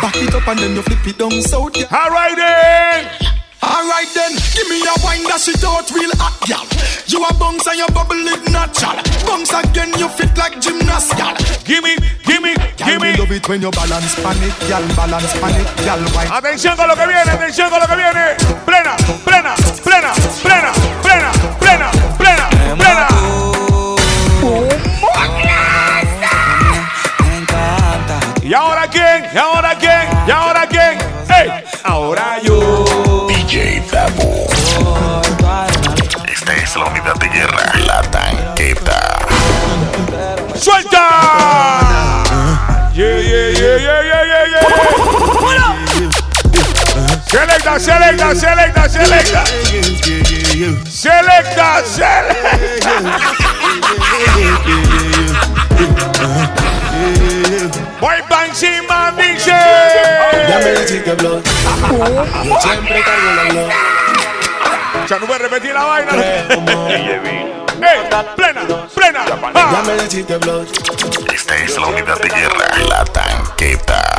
Back it up and then you flip it down south, yeah. All right then. Alright then, give me a wine that shit out real hot, gal. You a bounce and you bubble it natural. Bounce again, you fit like gymnast, gal. Give me, give me, give me. love it when you balance pan it, gal. Balance pan it, gal. Wine. Atención con lo que viene, atención con lo que viene. Plena, plena, plena, plena, plena, plena, plena, plena. ¿Y ahora quién? ¿Y ahora quién? ¿Y ahora quién? ¡Ey! Ahora yo. DJ. Esta es la unidad de guerra, la tanqueta. ¡Suelta! Yeah, yeah, yeah, yeah, yeah, yeah, yeah. Selecta, selecta, selecta, selecta. Selecta, selecta. Voy pa' encima, dice. Ya me dijiste blood. Yo siempre cargo la blood. Ya no voy a repetir la vaina. ¡Ey! ¡Plena! ¡Plena! Ya ¡Ah! me dijiste blood. Esta es la unidad de guerra, la tanqueta.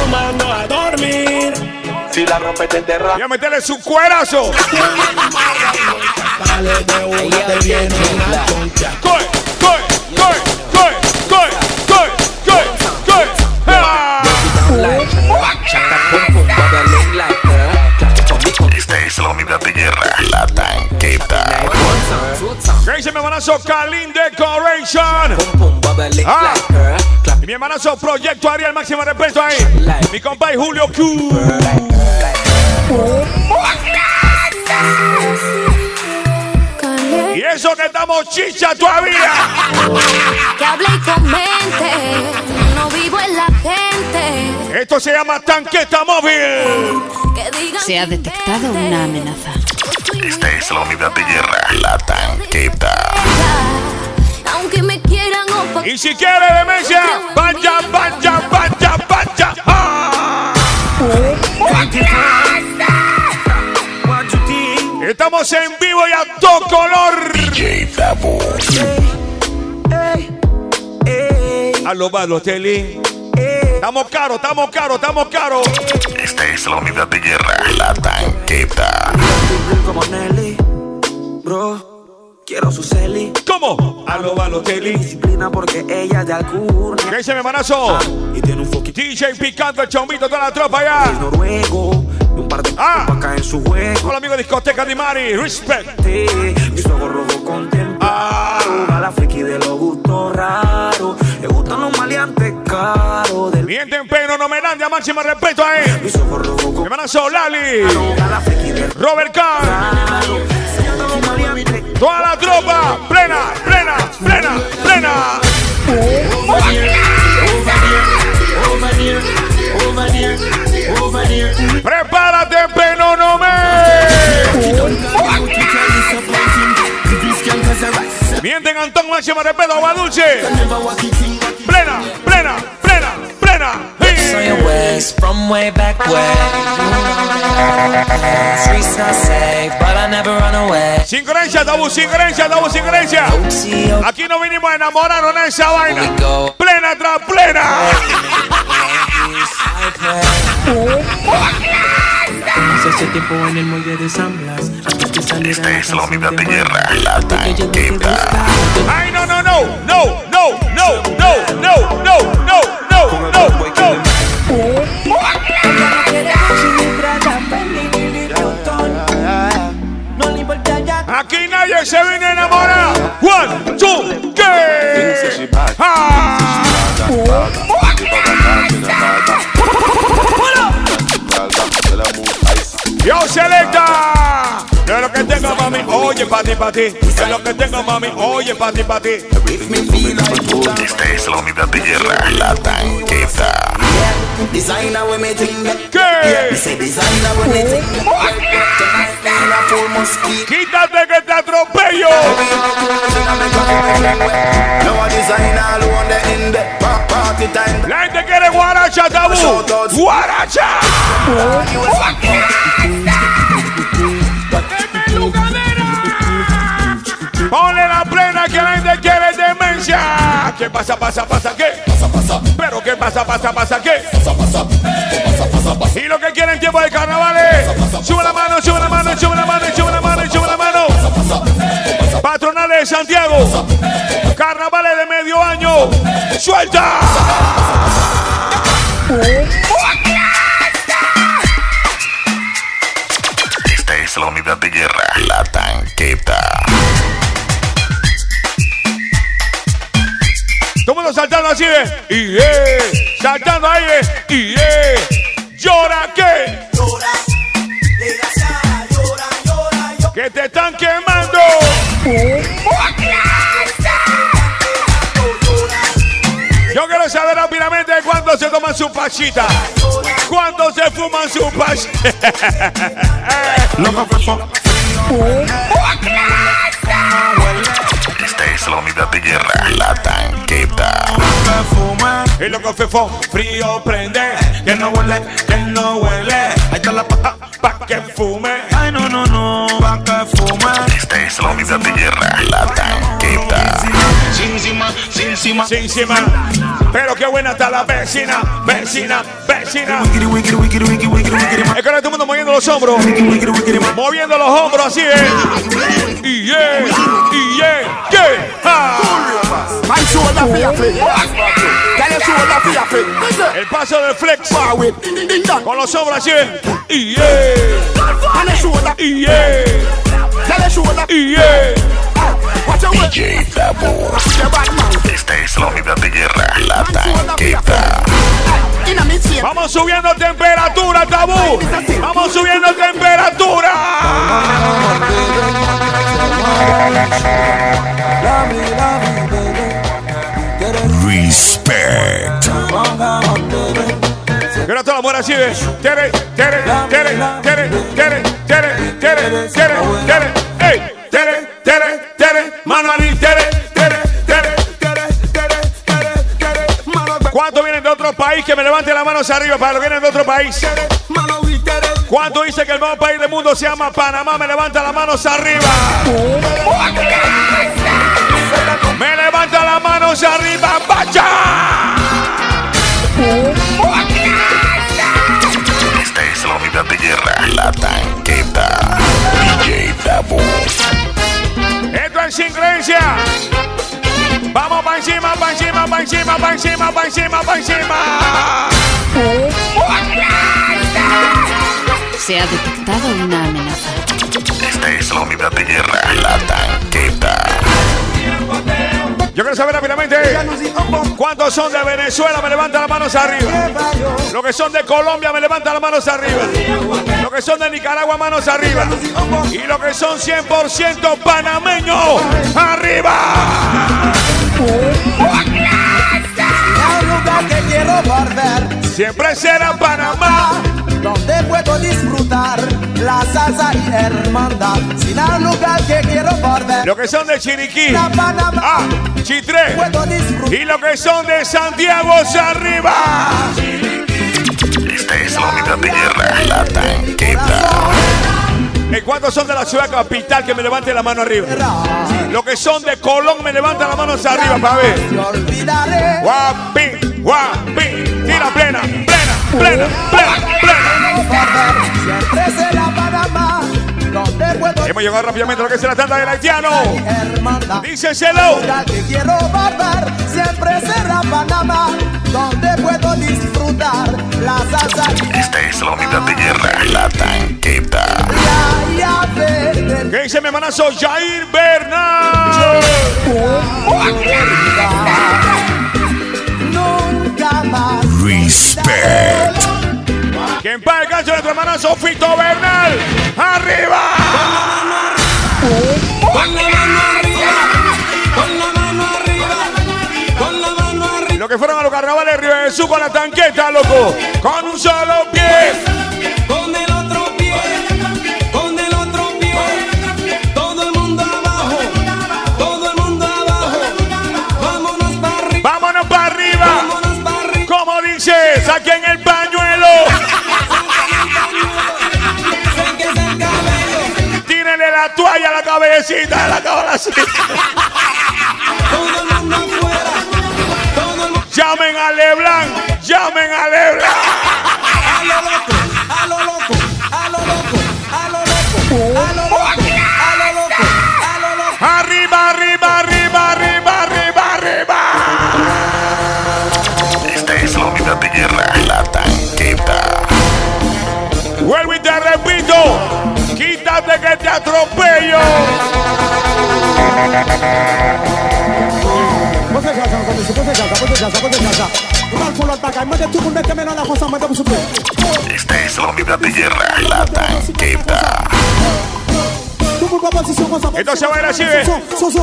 Lo mando a dormir. Si la rompe te enterra. Voy a meterle su cuerazo. Dale de una te viene una concha. ¡Coy! ¡Coy! ¡Coy! ¡Coy! ¡Coy! La unidad de guerra, la tanqueta. ¿Qué dice mi hermanazo Kalin Decoration? Ah. Y mi hermanazo Proyecto Ariel, máximo respeto ahí. Mi compadre Julio Q. Y eso que estamos chicha todavía. Que hable y comente. No vivo en Esto se llama tanqueta móvil. Se ha detectado una amenaza. Esta es la unidad de guerra, la tanqueta. Aunque me quieran o Y si quiere demencia, vaya, vaya, vaya, vaya. Estamos en vivo y a todo color. DJ Dabu. A lo Balotelli. Estamos caros, estamos caros, estamos caros. Esta es la unidad de guerra, la tanqueta. como Nelly. Bro, quiero su celi. ¿Cómo? A lo Balotelli. Disciplina porque ella es de Alcurnia. ¿Qué dice mi manazo? Y tiene un foquito DJ Picante, el chombito, toda la tropa allá. noruego. Y un par de Ah. caer en su juego. Hola amigo de discoteca de Mari, respect. Mis ojos rojos contemplados. A la friki de los gustos raros. Le gustan los maleantes caros. Del... Bien tempero, no me dan ya máximo respeto a él. Mi hermana Solali. Robert Kahn. Toda la tropa. Plena, plena, plena, plena. Oh, Prepárate, penonomé. Oh, Mienten Antón, máximo respeto, agua dulce. Plena, plena, plena, plena. from way back. Sin creencia, tabú, sin creencia, tabú, sin creencia. Aquí no vinimos a enamorarnos de esa vaina. Plena tras Hace tiempo en el muelle de San Blas Antes que saliera Esta la es la unidad de de guerra, la tanqueta. Ay, no, no, no, no, no, no, no, no, no, no, no, no, no. Aquí nadie se viene a enamorar. One, two. Ah. Yo selecta. Yo lo que tengo mami, oye pa' ti, pa' ti. Yo lo que tengo mami, oye pa' ti, pa' ti. Esta es la unidad de guerra, la tanqueta. Designer me that ¿Qué? Designer me Quítate que te atropello. No a designer alone they in the pa- party time La gente quiere guaracha, tabú. Guaracha. Ponle la plena que la gente quiere demencia. ¿Qué pasa, pasa, pasa, qué? Pasa, pasa. Pero ¿qué pasa, pasa, pasa, qué? Pasa, pasa. Y lo que quieren tiempo de carnavales. Sube la mano, sube la mano, sube la mano, sube la mano, sube la mano. Patronales de Santiago. Carnavales de medio año. ¡Suelta! Esta es la unidad de guerra, la tanqueta. Todo mundo saltando así de. Y eh, saltando ahí de. Y eh, llora que. Que te están quemando. Yo quiero saber rápidamente cuánto se toman su pachita. ¿Cuánto se fuman su pachita? Esta es la unidad de guerra, la tanqueta. Y lo que fefo, frío prende, que no huele, que no huele. Ahí está la pa, pa que fume. Ay, no, no, no, pa' que fume. Esta es la unidad de guerra, la tanqueta. Sin cima, sin cima. Sin cima. Pero qué buena está la vecina, vecina, vecina. Es que ahora todo el mundo moviendo los hombros. Moviendo los hombros así, ¿eh? Y yeah, y yeah, yeah. Ah. El paso del flex. Con los hombros así, ¿eh? Y yeah. Y yeah. Y yeah. Vamos subiendo temperatura, tabú. Vamos subiendo temperatura. Respect. Todo el amor así de. Tere, tere, tere, tere, tere, tere, tere, tere, tere. Tere, tere, tere, mano arriba, tere, tere, otro país? Que me levanten las manos arriba para los que vienen de otro país. ¿Cuánto dice que el mejor país del mundo se llama Panamá? Me levanta las manos arriba. Me levanta las manos arriba. ¡Vaya! Esta es la unidad de guerra, la tanqueta. DJ Dabo. Esto es sin creencia. Vamos para encima, para encima, para encima, para encima, para encima, para encima. Se ha detectado una amenaza. Esta es la unidad de guerra, la tanqueta. Yo quiero saber rápidamente cuántos son de Venezuela, me levantan las manos arriba. Los que son de Colombia, me levantan las manos arriba. Los que son de Nicaragua, manos arriba. Y los que son 100% panameños, arriba. Siempre será Panamá. donde puedo disfrutar la salsa y hermandad. Sin un lugar que quiero volver, Los que son de Chiriquí, la Panamá. ah, Chitré. Puedo disfrutar. Y los que son de Santiago, arriba. Esta es la unidad de guerra, la tanqueta. ¿Y cuántos son de la ciudad capital que me levanten la mano arriba? Los que son de Colón me levantan las manos arriba para ver. Guapi, guapi. Tira plena, plena, plena, plena, plena. Siempre Hemos llegado rápidamente a lo que es la tanda del haitiano. Díceselo. lugar que quiero volver, siempre será Panamá, donde puedo disfrutar la salsa y Esta es la unidad de guerra, la tanqueta. ¿Qué dice mi hermanazo Jair Bernal? nunca más. Respect. Que en paz descanse nuestro hermanazo Fito Bernal. ¡Arriba! Con la mano arriba, con la mano arriba, con la mano arriba. Los que fueron a los carnavales de Río Jesús con la tanqueta, loco. Con un solo pie. Cabecita de la cabecita. todo el mundo afuera, todo el mundo Llamen a Leblanc. Llamen a Leblanc. a lo loco, a lo loco, a lo loco, a lo loco, a lo loco, a lo loco, a lo loco. Arriba, arriba, arriba, arriba, arriba, arriba. Esta es la unidad de guerra, la tanqueta. Vuelvo y te repito. Quítate que te atropello. Este es de guerra, la tanqueta.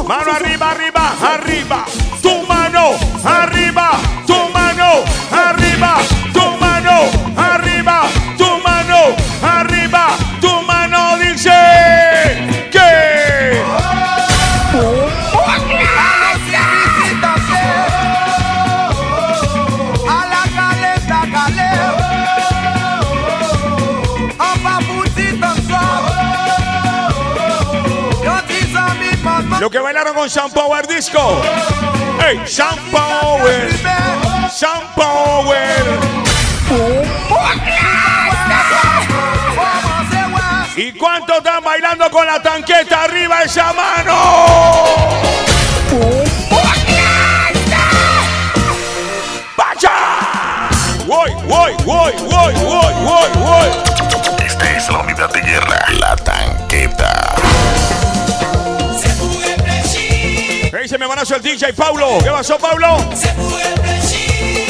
Mano arriba, arriba, arriba, tu mano, arriba, tu mano, arriba, tu mano, arriba, tu mano, arriba, tu mano. Lo que bailaron con Sean Power Disco. ¡Ey! Sean Power. Sean Power. ¿Y cuántos están bailando con la tanqueta arriba esa mano? ¡Vaya! ¡Voy, voy, voy, voy, voy, voy, voy! Esta es la unidad de guerra, Llévanos el DJ Paulo. ¿Qué pasó, Paulo?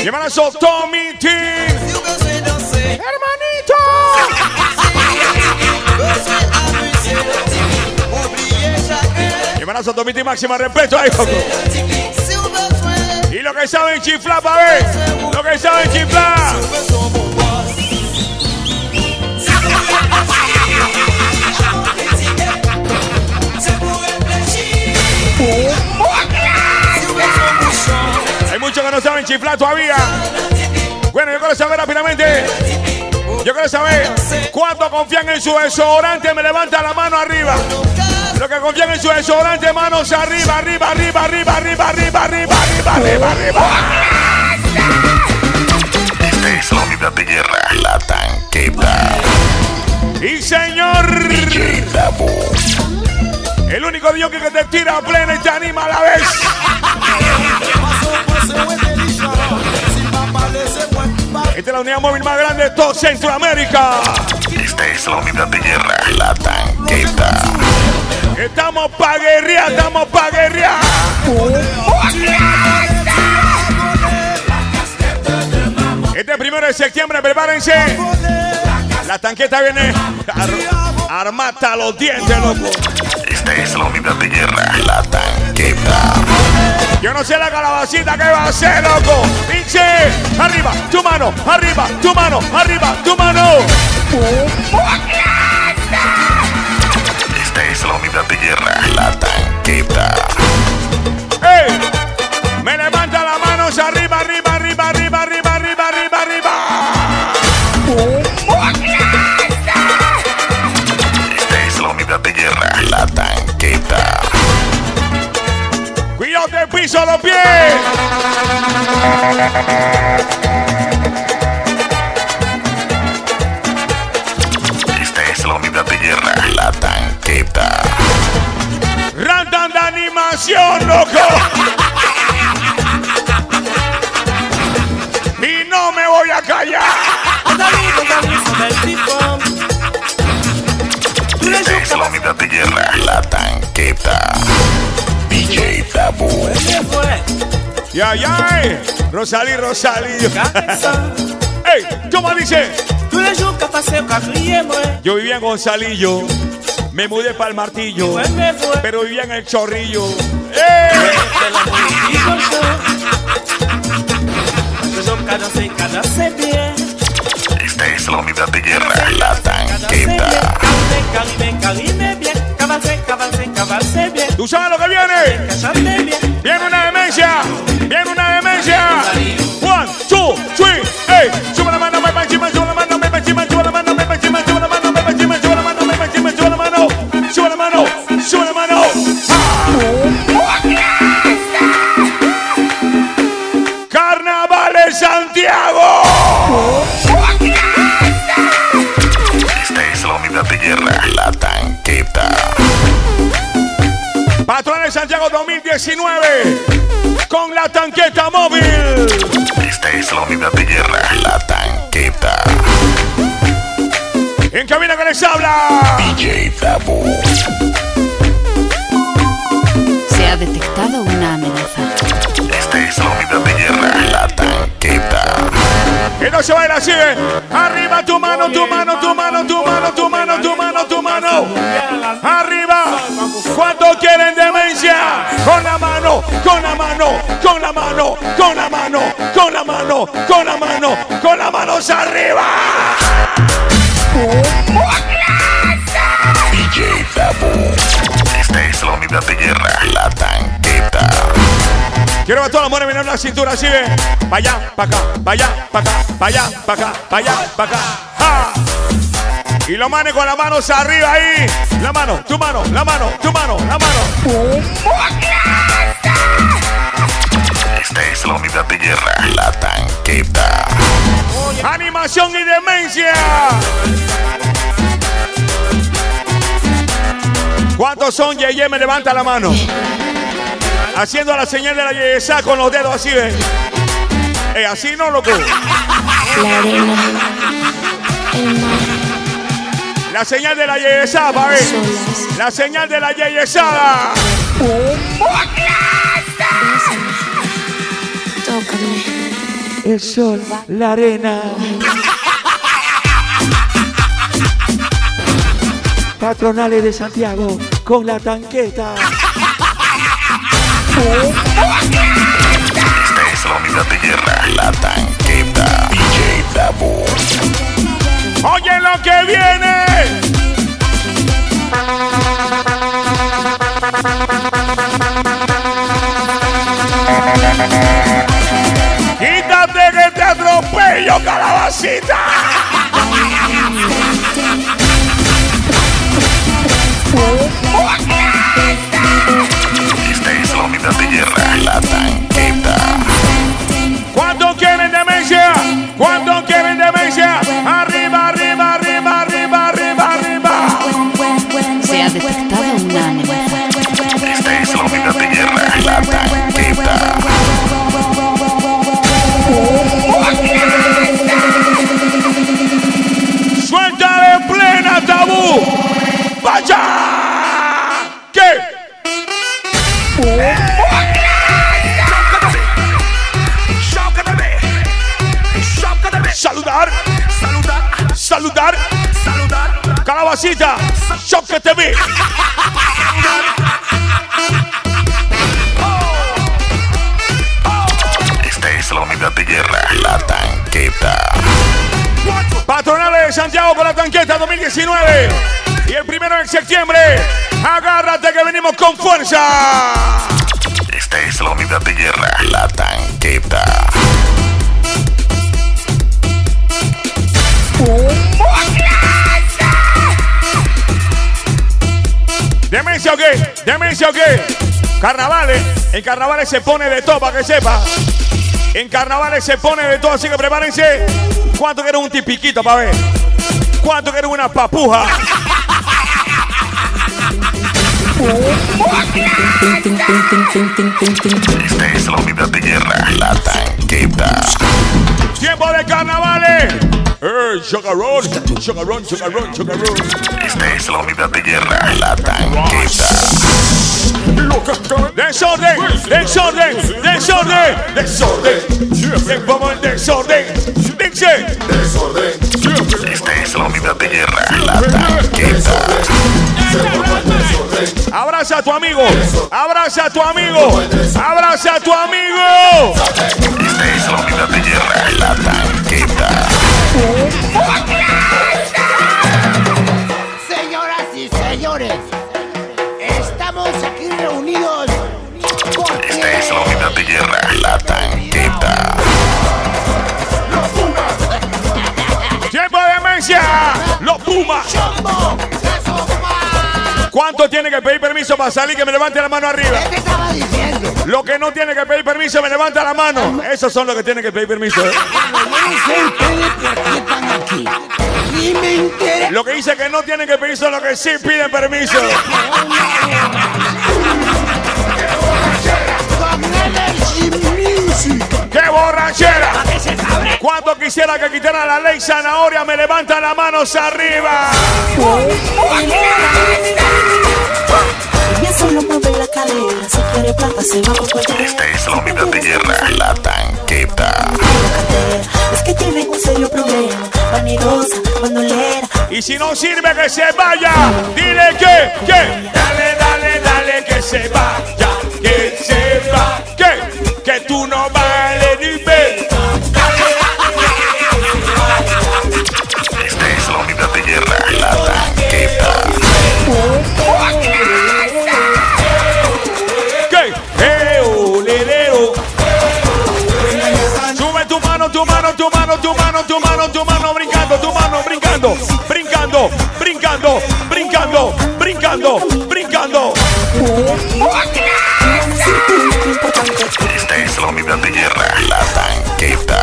Llévanos el Tommy T. Hermanito. Llévanos a Tommy T. Máxima respeto. Ahí, y lo que saben chiflar, pa' ver. Lo que saben chiflar. Saben chiflar todavía. Bueno, yo quiero saber rápidamente. Yo quiero saber cuánto confían en su desodorante. Me levanta la mano arriba. Los que confían en su desodorante, manos arriba, arriba, arriba, arriba, arriba, arriba, arriba, arriba, arriba, arriba. Esta es la unidad de guerra, la tanqueta. Y señor, DJ el único Dios que te tira a plena y te anima a la vez. Esta es la unidad móvil más grande de todo Centroamérica. Esta es la unidad de guerra, la tanqueta. Estamos pa' guerrear, estamos pa' guerrear. Este primero de septiembre, prepárense. La tanqueta viene ar armata a los dientes, loco. Esta es la unidad de guerra, la tanqueta. Yo no sé la calabacita que va a hacer, loco. Pinche, arriba, tu mano, arriba, tu mano, arriba, tu mano. Esta es la unidad de guerra, la tanqueta. ¡Ey! Los pies. Esta es la unidad de guerra, la tanqueta. Randan de animación, loco. Y no me voy a callar. Esta es la unidad de guerra, la tanqueta. DJ Dabo. Ya, ya, eh. Rosalí, Rosalí. ¡Ey! ¿Cómo dice? Yo vivía en Gonzalillo. Me mudé para el martillo. Pero vivía en el chorrillo. ¡Ey! Esta es la unidad de guerra, la tanqueta. ¿Tú sabes lo que viene? Viene una demencia. Viene una demencia. One, two, three, hey. Sube la mano, me encima, sube la mano, me encima, sube 2019. Con la tanqueta móvil. Esta es la unidad de guerra, la tanqueta. En cabina que les habla. DJ Dabo. Se ha detectado una amenaza. Esta es la unidad de guerra, la tanqueta. Que no se baila así. ¿eh? Con la mano, con la mano, manos arriba. DJ Dabo. Esta es la unidad de guerra, la tanqueta. Quiero ver todas las mujeres mirando la cintura así. Pa' allá, pa' acá, allá, pa' acá, allá, pa' acá, allá, pa' acá. ¡Ja! Y los manes con las manos arriba ahí. La mano, tu mano, la mano, tu mano, la mano. La unidad de guerra, la tanqueta. Animación y demencia. ¿Cuántos son? Yeye me levanta la mano. Haciendo la señal de la yeyesa con los dedos así, ¿ves? Eh, así no, loco. La arena, La señal de la yeyesa, pa' ver. La señal de la yeyesa. El sol, la arena. Patronales de Santiago con la tanqueta. Esta es la unidad de guerra, la tanqueta. DJ Dabo. Oye lo que viene. Calabacita. Saludar. Saludar. Calabacita. Shock TV. Esta es la unidad de guerra, la tanqueta. Patronales de Santiago con la tanqueta 2019. Y el primero de septiembre. Agárrate que venimos con fuerza. Esta es la unidad de guerra, la tanqueta. ¿Demencia o qué? ¿Demencia o qué? Carnavales. En carnavales se pone de todo para que sepa. En carnavales se pone de todo, así que prepárense. ¿Cuánto quieren un tipiquito para ver? ¿Cuánto quieren una papuja? Esta es la unidad de guerra, la tanqueta. ¡Tiempo de carnavales! ¡Eh, chocarrón! ¡Chocarrón, chocarrón, chocarrón! Esta es la unidad de guerra, la tanqueta. ¡Desorden! ¡Desorden! ¡Desorden! ¡Desorden! ¡Se pongo el desorden! ¡Dice! Esta es la unidad de guerra, la tanqueta. ¡Abraza a tu amigo! ¡Abraza a tu amigo! ¡Abraza a tu amigo! Esta es la unidad de guerra, la tanqueta. Señoras y señores, estamos aquí reunidos Esta es la unidad de guerra, la tanqueta. ¡Tiempo de demencia! ¡Los Pumas! ¿Cuánto tiene que pedir permiso para salir? Que me levante la mano arriba. Lo que no tiene que pedir permiso, me levanta la mano. Esos son los que tienen que pedir permiso. ¿eh? Lo que dice que no tienen que pedir son los que sí piden permiso. ¡Qué borrachera! ¿Cuánto quisiera que quitara la ley zanahoria? Me levanta la mano hacia arriba. Ella solo mueve la cadera, si quiere plata se va por cualquier Esta es la unidad de guerra, la tanqueta. Es que tiene un serio problema, vanidosa, bandolera. Y si no sirve que se vaya, dile que, que, dale, dale, dale que se vaya, que se va, que, que tú no vales mano, tu mano, tu mano, tu mano, brincando, tu mano, brincando, brincando, brincando, brincando, brincando, brincando. Esta es la unidad de guerra, la tanqueta.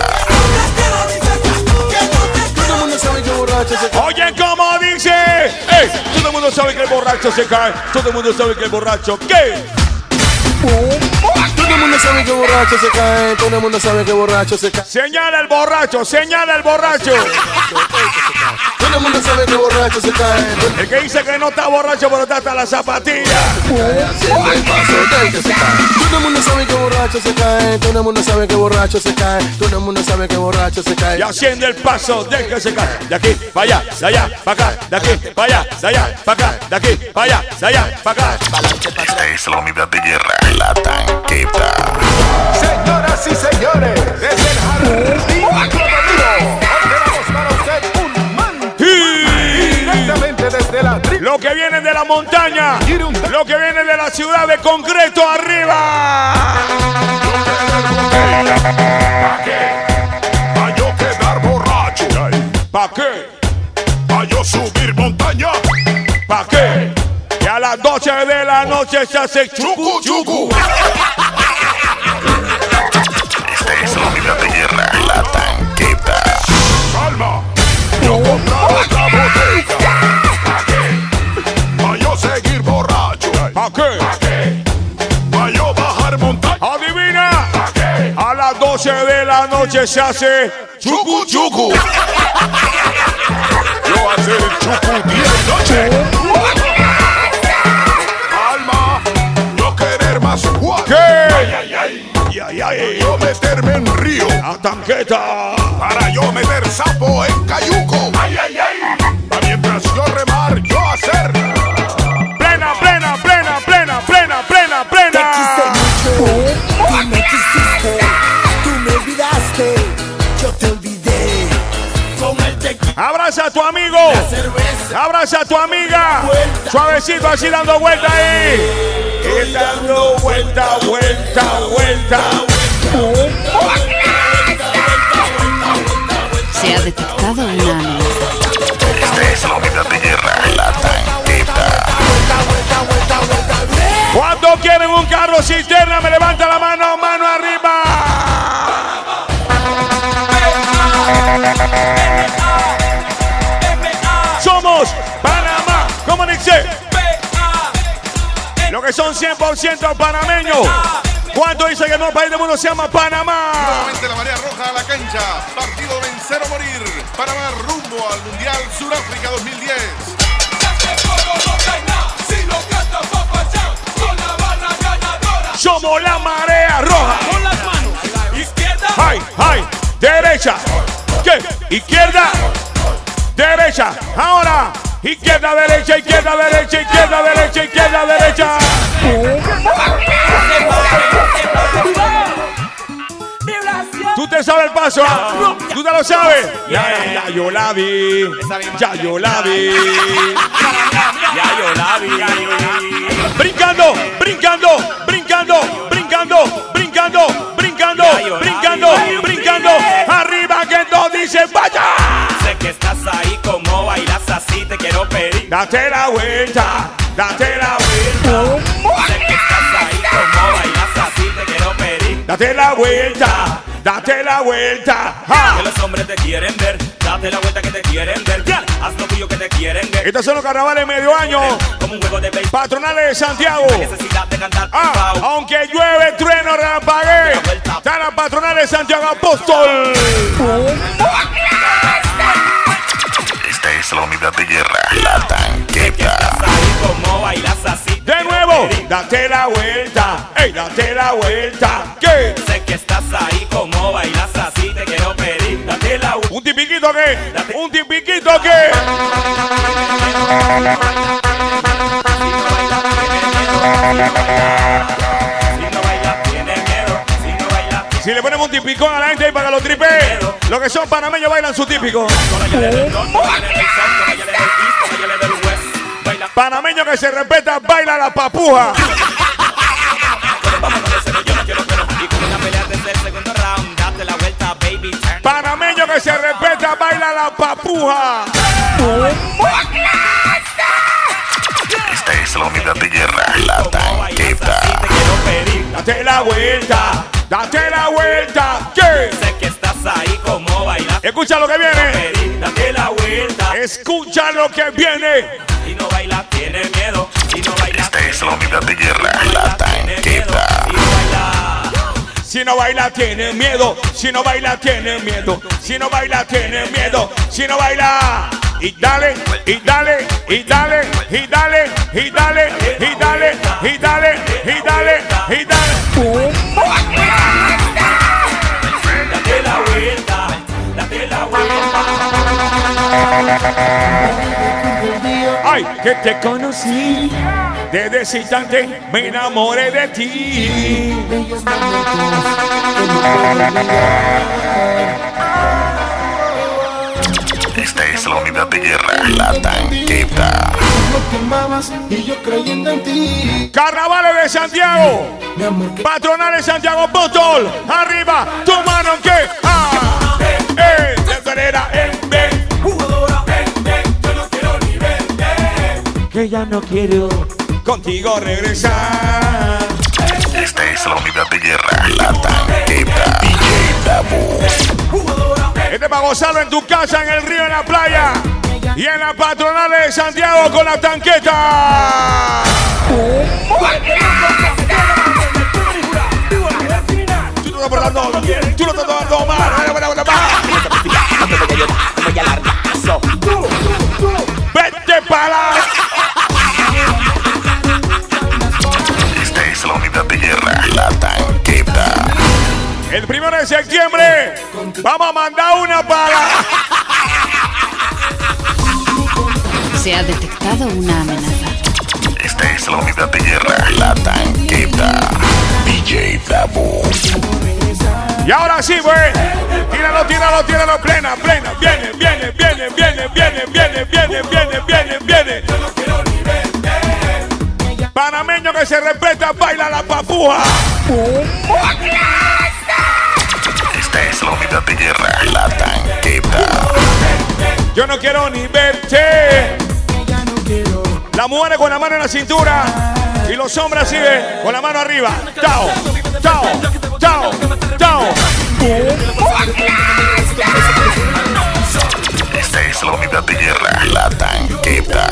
Oye, ¿cómo dice? ¡Ey! Todo el mundo sabe que el borracho se cae. Todo el mundo sabe que el borracho, ¿qué? Todo el mundo sabe que borracho se cae, todo el mundo sabe que borracho se cae. Señala el borracho, señala el borracho. Todo el mundo sabe que borracho se cae. El que dice que no está borracho, pero está hasta la zapatilla. Haciendo el paso del que se cae. Todo el mundo sabe que borracho se cae, todo el mundo sabe que borracho se cae, todo el mundo sabe que borracho se cae. Y haciendo el paso del que se cae. De aquí, para allá, de allá, para acá. De aquí, para allá, de allá, para acá. De aquí, para allá, de allá, para acá. Esta es la unidad de guerra, la tanqueta. Señoras y señores, desde el jardín la montaña, lo que viene de la ciudad de concreto arriba. Pa' yo quedar ¿Pa' qué? Pa' yo subir montaña. ¿Pa' qué? Y a las 12 de la noche se hace chucu chucu. Esta es la tanqueta. Calma. Yo comprar otra botella. ¿Pa' qué? Pa' yo bajar montaña. Adivina. A las 12 de la noche se hace chucu chucu. Yo hacer el chucu 10 noche. Calma. Yo querer más. ¿Qué? Ay, ay, ay. Ay, ay, ay. Yo meterme en río. La tanqueta. Para yo meter sapo en cayuco. Ay, ay, ay. Abraza a tu amigo. Abraza a tu amiga. Suavecito así dando vuelta ahí. Y dando vuelta, vuelta, vuelta. Se ha detectado una amenaza. Esta es la unidad de guerra, la tanqueta. Cuando quieren un carro cisterna, me levanta la mano, mano arriba. Somos Panamá, ¿cómo dice? Lo que son 100% panameños. ¿Cuánto dice que no país del mundo se llama Panamá? Nuevamente la marea roja a la cancha. Partido vencer o morir. Panamá rumbo al Mundial Suráfrica 2010. Somos la marea roja. Con las manos. Izquierda. ¡Ay, ay! Derecha. ¿Qué? Izquierda. Derecha. Ahora. Izquierda, derecha, izquierda, derecha, izquierda, derecha, izquierda, derecha. Tú te sabes el paso, ¿ah? Tú te lo sabes. Ya, ya, ya, yo la vi. Ya yo la vi. Ya yo la vi. Brincando, brincando, brincando, brincando, brincando, brincando, brincando, brincando. Date la vuelta, date la vuelta, Sé que estás ahí, como bailas así, te quiero pedir. date la vuelta, date la vuelta. ¡Ja! Que los hombres te quieren ver, date la vuelta que te quieren ver. Haz lo tuyo que te quieren ver. Estos son los carnavales medio año, Como un juego de béisbol. patronales de Santiago. Necesidad de cantar Ah, aunque llueve, trueno, relampaguee. Están las patronales de Santiago Apóstol. Esta es la unidad de guerra, la tanqueta. Ahí como bailas así. De nuevo, date la vuelta, ey, date la vuelta. ¿Qué? Sé que estás ahí, como bailas así, te quiero pedir. Date la vuelta. ¿Un tipiquito qué? ¿Un tipiquito qué? Si no bailas, tienes miedo. Si no bailas, Si le ponemos un tipicón a la gente ahí para que lo tripe, los que son panameños bailan su típico. Panameño que se respeta, baila la papuja. Panameño que se respeta, baila la papuja. Esta es la unidad de guerra, la tanqueta. Date la vuelta, date la vuelta. Escucha lo que viene. Pedir, date la vuelta. Escucha lo que viene. Si no bailas, tienes miedo. Si no bailas, Esta es la unidad de guerra, la tanqueta. Si no bailas. Si no baila tiene miedo, si no baila tiene miedo, si no baila tiene miedo, si no baila. Y dale, y dale, y dale, y dale, y dale, y dale, y dale, y dale, y dale. Ay, que te conocí. Desde ese instante me enamoré de ti. Esta es la unidad de guerra, la tanqueta. Lo quemabas y yo creyendo en ti. Carnavales de Santiago. Patronales Santiago Apóstol. Arriba, tu mano que. Cantarera en B. Jugadora en Yo no quiero ni vender. Que ya no quiero contigo regresar. Esta es la unidad de guerra. La tanqueta. DJ Dabo. Este es para gozarlo en tu casa, en el río, en la playa. Y en la patronal de Santiago con la tanqueta. Oh, Tú no estás dando, tú no estás dando mal. Vete para Esta es la unidad de guerra, la tanqueta. el primero de septiembre. Vamos a mandar una para. Se ha detectado una amenaza. Esta es la unidad de guerra, la tanqueta. DJ Dabu. Y ahora sí, güey. Tíralo, tíralo, tíralo. Plena, plena. Viene, viene, viene, viene, viene, viene, viene, viene, viene, viene. Panameño que se respeta, baila la papúa. Esta es la unidad de guerra, la tanqueta. Yo no quiero ni verte. La mujer con la mano en la cintura y los hombres así con la mano arriba. Chao, chao, chao, chao. Esta es la unidad de guerra, la tanqueta.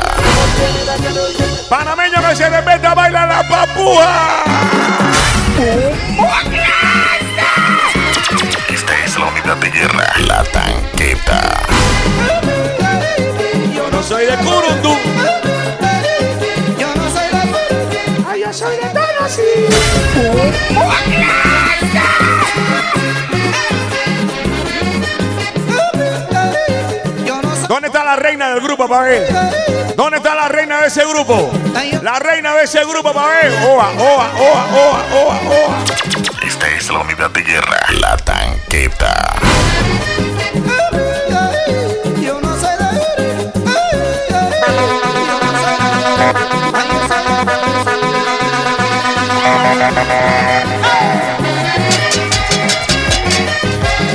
Panameño que se respeta, baila la papúa. Esta es la unidad de guerra, la tanqueta. Yo no soy de Curundú. Yo no soy de Ay, yo soy de Tennessee. ¿Dónde está la reina del grupo, pa' ver? ¿Dónde está la reina de ese grupo? La reina de ese grupo, pa' ver. Oa, oa, oa, oa, oa, oa. Esta es la unidad de guerra, la tanqueta.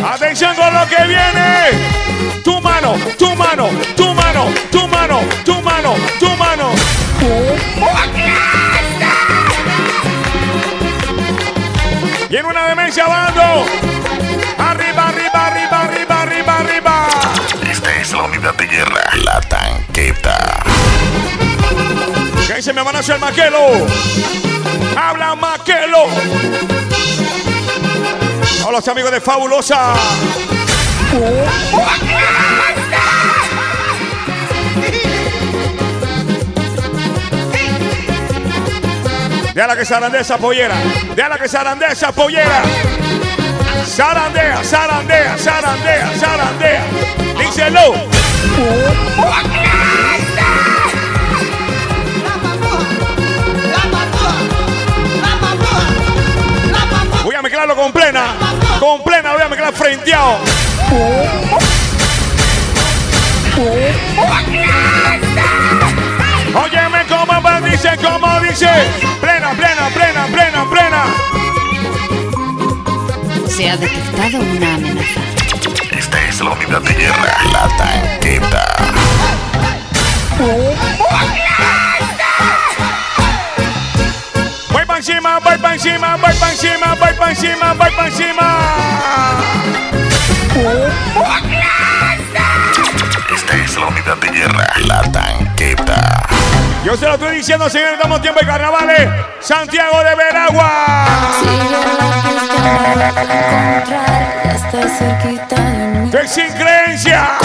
Atención con lo que viene. Tu mano, tu mano, tu mano, tu mano, tu mano, tu mano. Viene una demencia bando. Arriba, arriba, arriba, arriba, arriba, arriba. Esta es la unidad de guerra, la tanqueta. ¿Qué dice mi hermano el Maquelo? Habla Maquelo. Hola amigos de Fabulosa. Déjala que zarandea esa pollera. Déjala que zarandea esa pollera. Zarandea, zarandea, zarandea, zarandea. Díselo. Voy a mezclarlo con plena. Con plena voy a mezclar frenteado. Va, dice, cómo dice. Plena, plena, plena, plena, plena. Se ha detectado una amenaza. Esta es la unidad de guerra, la tanqueta. Voy pa' encima, voy pa' encima, voy pa' encima, voy pa' encima, voy pa' encima. Esta es la unidad de guerra, la tanqueta. Yo se lo estoy diciendo, señores, estamos tiempo de carnavales. Santiago de Veragua. Ya estoy cerquita de mí. Estoy sin creencia.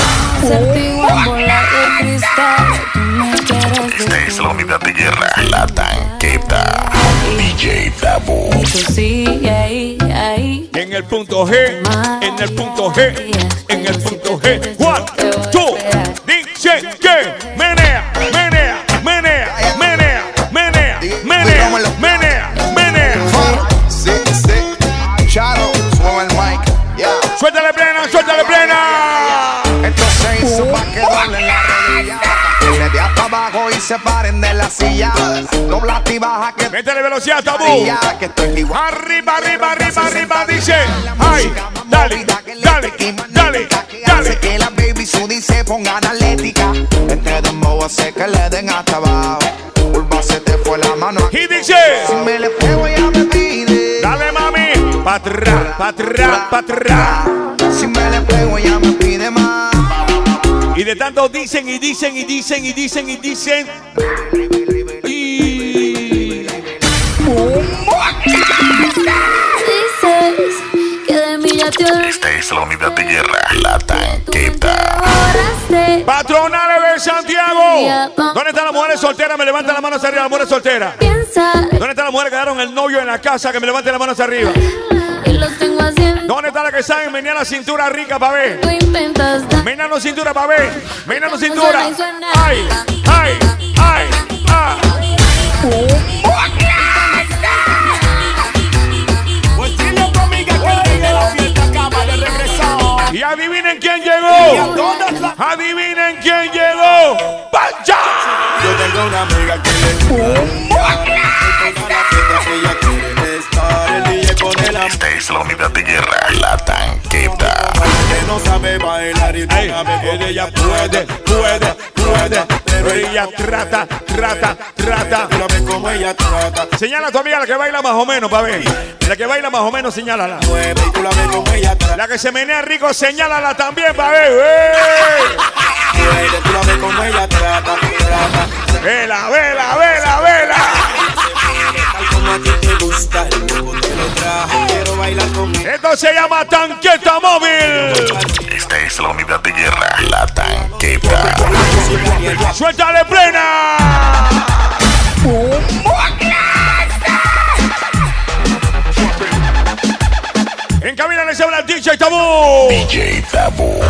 Esta es la unidad de guerra, la tanqueta. DJ ahí. En el punto G, en el punto G, en el punto G. se paren de la silla. Dobla y baja que Métele velocidad, tabú. que estoy igual. Arriba, arriba, arriba, arriba, dice. Ay, dale, dale, dale, dale. Que la baby su dice pongan atlética. Entre dembow hace que le den hasta abajo. Urba se te fue la mano. Y dice. Si me le pego ella me pide. Dale mami. Pa' atrás, pa' atrás, pa' atrás. Si me le pego ella me pide. Y de tanto dicen y dicen y dicen y dicen y dicen. Y. Dices que de mí ya te Esta es la unidad de guerra, la tanqueta. Patronales de Santiago. ¿Dónde están las mujeres solteras? Me levantan las manos arriba, las mujeres solteras. ¿Dónde están las mujeres que quedaron el novio en la casa? Que me levanten las manos arriba. Y lo tengo haciendo. ¿Dónde está la que saben venir la cintura rica para ver? Tú dar. Menano cintura para ver. Menano cintura. suena y suena. Ay, ay, ay, ay. Pues dile a tu amiga que llegue la fiesta acaba de regresar. Y adivinen quién llegó. Adivinen quién llegó. ¡Pancha! Yo tengo una amiga que le ella Esta es la unidad de guerra, la tanqueta. que no sabe bailar y no Ey, sabe ella puede, puede, puede. Pero ella trata, trata, trata. Tú la ves como ella trata Señala a tu amiga la que baila más o menos, pa' ver. La que baila más o menos, señálala. la ves como ella trata La que se menea rico, señálala también, pa' ver. ¡Eh! Mueve, tú la ves como ella trata Trata Vela, vela, vela, vela. Tal como a ti te gusta El cuerpo te lo traje Quiero bailar conmigo Esto se llama tanqueta móvil. Esta es la unidad de guerra, la tanqueta. Suéltale plena. En cabina les habla el DJ Tabú. DJ Tabú.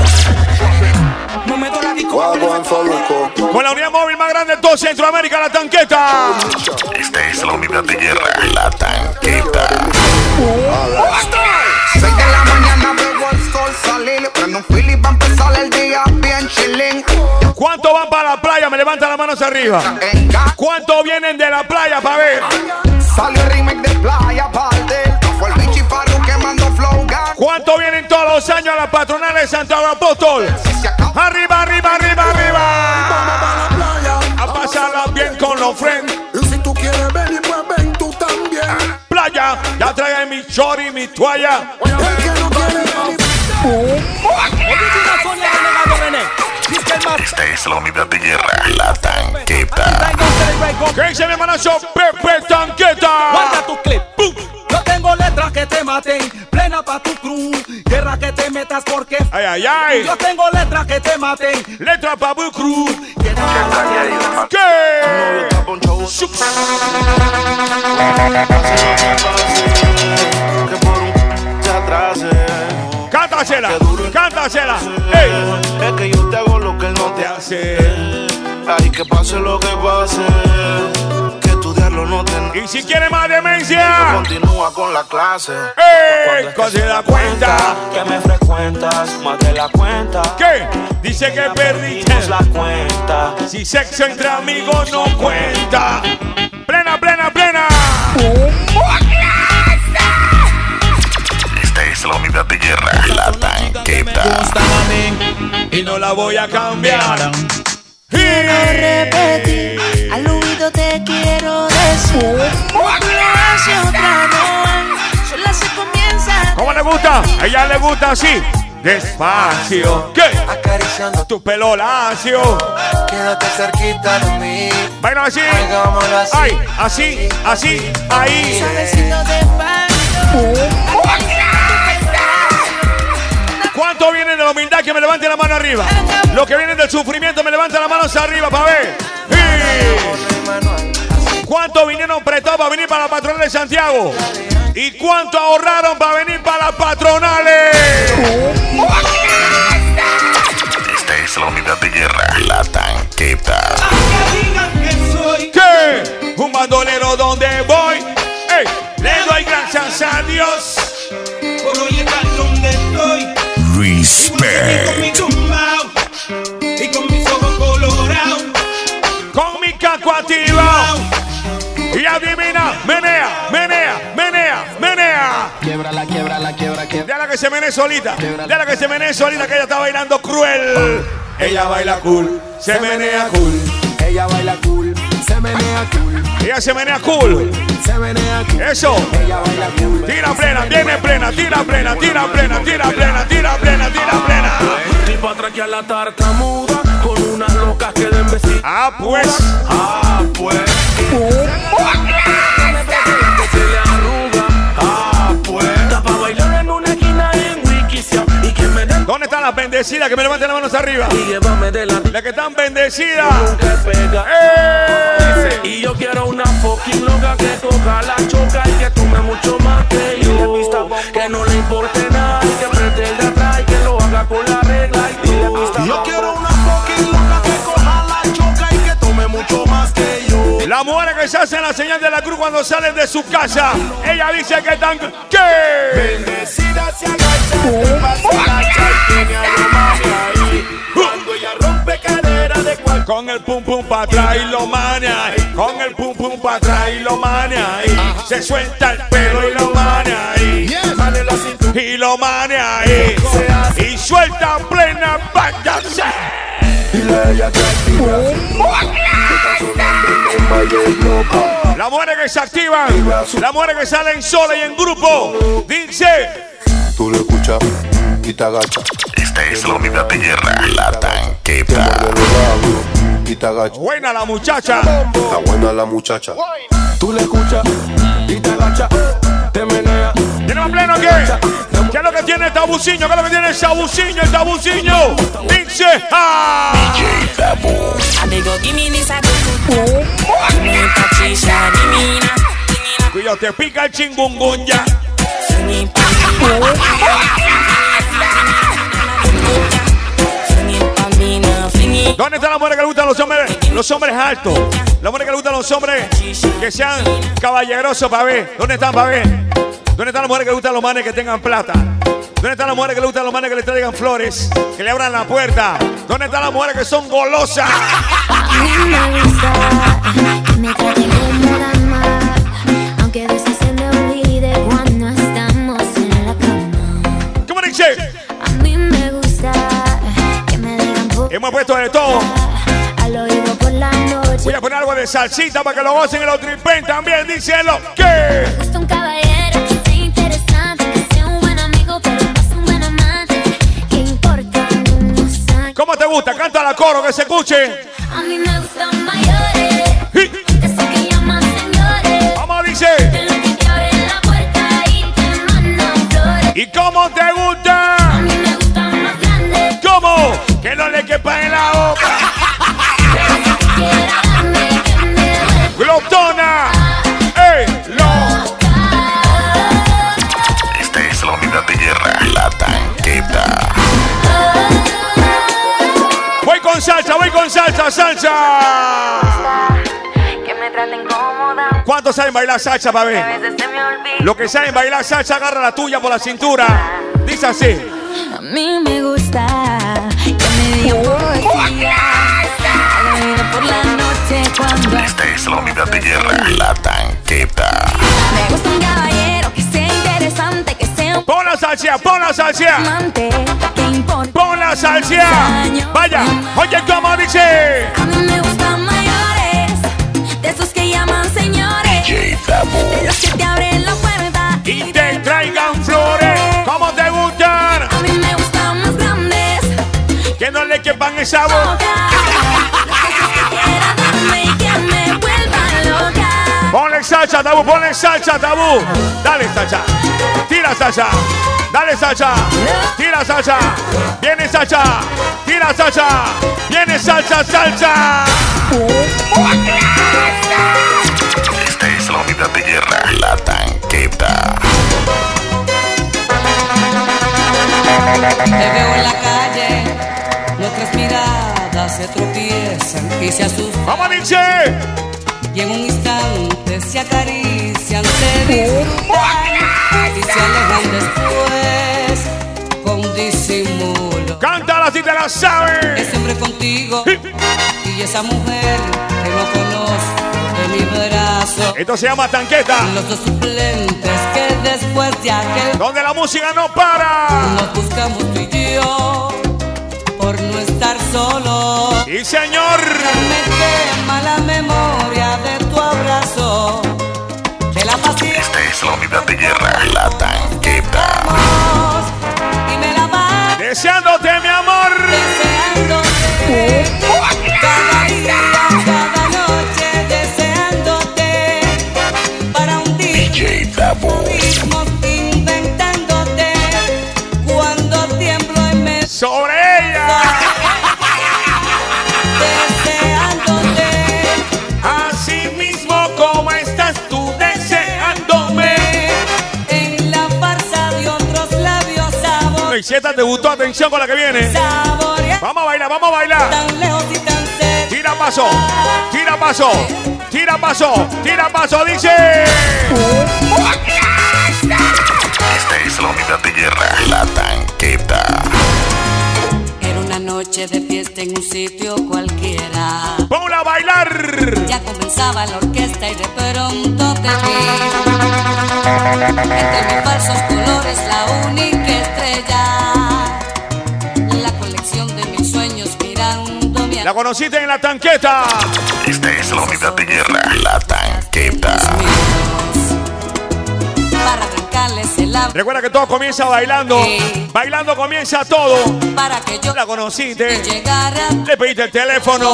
Momento la disco. Con la unidad móvil más grande de todo Centroamérica, la tanqueta. Esta es la unidad de guerra, la tanqueta. 6 de la mañana veo el sol salir. Prendo un Philip va a empezar el día bien chilling. ¿Cuánto van para la playa? Me levantan las manos arriba. ¿Cuánto vienen de la playa para ver? Salió el remake de Playa Parte. ¿Cuánto vienen todos los años a la patronal de Santiago Apóstol? Arriba, arriba, arriba, arriba. A pasarla bien con los friends. Y si tú quieres venir, pues ven tú también. Playa, ya trae mi chori, mi toalla. El que no quiere venir. Esta es la unidad de guerra, la tanqueta. ¿Qué dice mi hermanazo Pepe Tanqueta? Guarda tu clip. ¡Pum! Yo tengo letras que te maten, pa' tu cruz. Guerra que te metas porque. Ay, ay, ay. Yo tengo letras que te maten. Letra pa' Bu Cruz. ¿Qué? Que por un atrase. Cántasela, cántasela. Ey. Es que yo te hago lo que él no te hace. Ay, que pase lo que pase. No te Y si quiere más demencia. Continúa con la clase. ¡Ey! Cuando se da cuenta. Que me frecuentas más de la cuenta. ¿Qué? Dice que perdiste. La cuenta. Si sexo entre amigos no cuenta. Plena, plena, plena. Esta es la unidad de guerra, la tanqueta. Y no la voy a cambiar. repetir, oído te quiero decir. Hacia otra sola se comienza. ¿Cómo le gusta? A ella le gusta así. Despacio. ¿Qué? Acariciando Tu pelo lacio. Quédate cerquita de mí. Baila así. Hagámoslo así. Ay, así, así, ahí. Suavecito despacio. ¿Cuánto vienen de la humildad que me levante la mano arriba? Los que vienen del sufrimiento me levantan las manos arriba para ver. Sí. ¿Cuánto vinieron prestados para venir para la patronal de Santiago? ¿Y cuánto ahorraron para venir para las patronales? Esta es la unidad de guerra, la tanqueta. ¿Qué? Un bandolero donde voy. ¡Ey! Le doy gracias a Dios. Por hoy estar donde estoy. Respect. mi tumbao y con mis ojos colorados. Con mi caco activado. Y adivina, menea, menea, menea, menea. Quiebra la quiebra la quiebra quiebra. Ya la que se menee solita. Déjala que se menee solita, que ella está bailando cruel. Ella baila cool, se menea cool. Ella baila cool, se menea cool. Ella se menea cool. Se menea cool. Eso. Ella baila cool. Tira plena, viene plena, tira plena, tira plena, tira plena, tira plena, tira plena. Tipo atraquear la tartamuda con unas locas que den besitos. Ah, pues. Ah, pues. Se le arruga. Ah, pues. Está bailar en una esquina en y que me den ¿Dónde están las bendecidas? Que me levanten las manos arriba. y llévame de la Las que están bendecidas. que pega. ¡Eh! Y yo quiero una fucking loca que coja la choca y que tome mucho más que yo. Que no le importe nada y que apriete el de atrás y que lo haga con la regla y. Yo quiero una mucho más que yo. Las mujeres que se hacen la señal de la cruz cuando salen de su casa. Ella dice que están. ¿Qué? Bendecida se agacha, se agacha y tiene a lo mami ahí. Cuando ella rompe cadera de cual Con el pum pum para atrás y lo mania ahí. Con el pum pum para atrás y lo mania ahí. Se suelta el pelo y lo mania ahí. la. Y lo mania ahí. Y suelta plena váyase. Dile a ella que Las mujeres que se activan. Las mujeres que salen solas y en grupo. Dice. Tú lo escuchas y te agachas. Esta es la unidad de guerra, la tanqueta. Y te agachas. Buena la muchacha. Está buena la muchacha. Tú le escuchas y te agachas, te menea. ¿Tenemos pleno qué? ¿Qué es lo que tiene el tabuciño? ¿Qué es lo que tiene el tabuciño? El tabuciño. Dice. ¡Ah! DJ Tabu. I beg you, give me this a Give me Patricia, give me na. Cuidado, te pica el chingungunya. ¿Dónde están las mujeres que le gustan los hombres? Los hombres altos. Las mujeres que le gustan los hombres que sean caballerosos para ver. ¿Dónde están para ver? ¿Dónde están las mujeres que le gustan los manes que tengan plata? ¿Dónde están las mujeres que le gustan los manes que le traigan flores? Que le abran la puerta. ¿Dónde están las mujeres que son golosas? Me gusta que me aunque a veces se me olvide cuando estamos en la cama. ¿Cómo dice? A mí me gusta que me digan por Hemos puesto de todo. Voy a poner algo de salsita para que lo gocen y lo tripen también. Díselo. ¿Qué? Me gusta un caballero ¿Cómo te gusta? Canta la coro que se escuche. A mí me gustan mayores, esos que llaman señores. Vamos, dice. Que lo que te abren la puerta y te mandan flores. ¿Y cómo te A gusta? mí me gustan más grandes. ¿Cómo? Que no le quepa en la boca. Con salsa, salsa. Que me traten cómoda. ¿Cuántos saben bailar salsa, olvida. Los que saben bailar salsa, agarra la tuya por la cintura. Dice así. A mí me gusta que me digan por la noche cuando Esta es la unidad de guerra, la tanqueta. me gusta un caballero Pon la salsa, pon la salsa. Pon la salsa. Vaya, oye, ¿cómo dice? A mí me gustan mayores, de esos que llaman señores, DJ de los que te abren la puerta Y te traigan flores. ¿Cómo te gustan? A mí me gustan más grandes. Que no le quepan esa boca. Ponle salsa, tabú, ponle salsa, tabú. Dale, salsa. Tira salsa. Dale salsa. Tira salsa. Viene salsa. Tira salsa. Viene salsa, salsa. Esta es la unidad de guerra, la tanqueta. Te veo en la calle, nuestras miradas se tropiezan y se asustan. ¡Vamos, Nietzsche! Y en un instante se acarician, se disfrutan y se alejan después con disimulo. Cántala si te la sabes. Es siempre contigo y esa mujer que no conozco de mi brazo. Esto se llama tanqueta. Los dos suplentes que después de aquel Donde la música no para. nos buscamos tú y yo solos. Y señor. Me quema la memoria de tu abrazo, de la paciencia Esta es la unidad de guerra, la tanqueta. Deseándote, mi amor. deseándote. Esta te gustó, atención con la que viene. Vamos a bailar, vamos a bailar. Tira paso, tira paso, tira paso, tira paso, dice. Esta es la unidad de guerra, la tanqueta. Era una noche de fiesta en un sitio cualquiera Ponla a bailar. ya comenzaba la orquesta y de pronto te vi entre mis falsos colores la única estrella la colección de mis sueños mirando mi La conociste en la tanqueta. Esta es la unidad de guerra, la tanqueta. para arrancarles el hambre Recuerda que todo comienza bailando. Bailando comienza todo. para que yo La conociste. Le pediste el teléfono.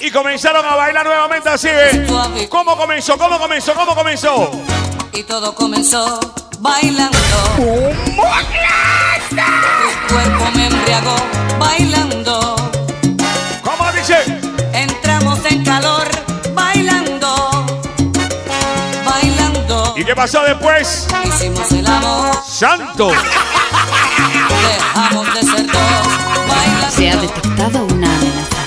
Y comenzaron a bailar nuevamente así. ¿eh? ¿Cómo comenzó? ¿Cómo comenzó? ¿Cómo comenzó? y todo comenzó bailando tu cuerpo me embriagó bailando ¿Cómo dice? entramos en calor bailando bailando ¿Y qué pasó después? hicimos el amor ¡Santo! dejamos de ser dos bailando Se ha detectado una amenaza.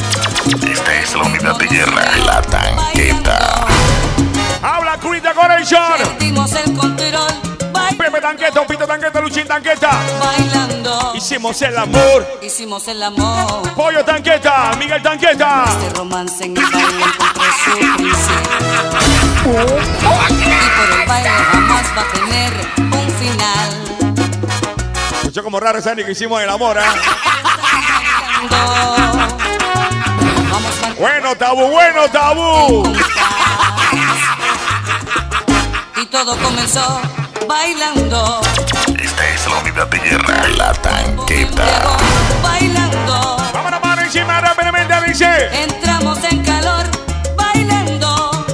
Esta es la unidad de guerra, la tanqueta. ¡Habla, Curita Corazón! dimos el control Pepe Tanqueta, Pito Tanqueta, Luchín Tanqueta. bailando Hicimos el amor. hicimos el amor Pollo Tanqueta, Miguel Tanqueta. este romance en el baile encontró su principio y por el baile jamás va a tener un final Escuchó como raro esa que hicimos el amor, ¿ah? Bueno, tabú, bueno, tabú. y todo comenzó bailando Esta es la unidad de guerra, la tanqueta. bailando Vámonos, mano encima, rápidamente, dice. entramos en calor bailando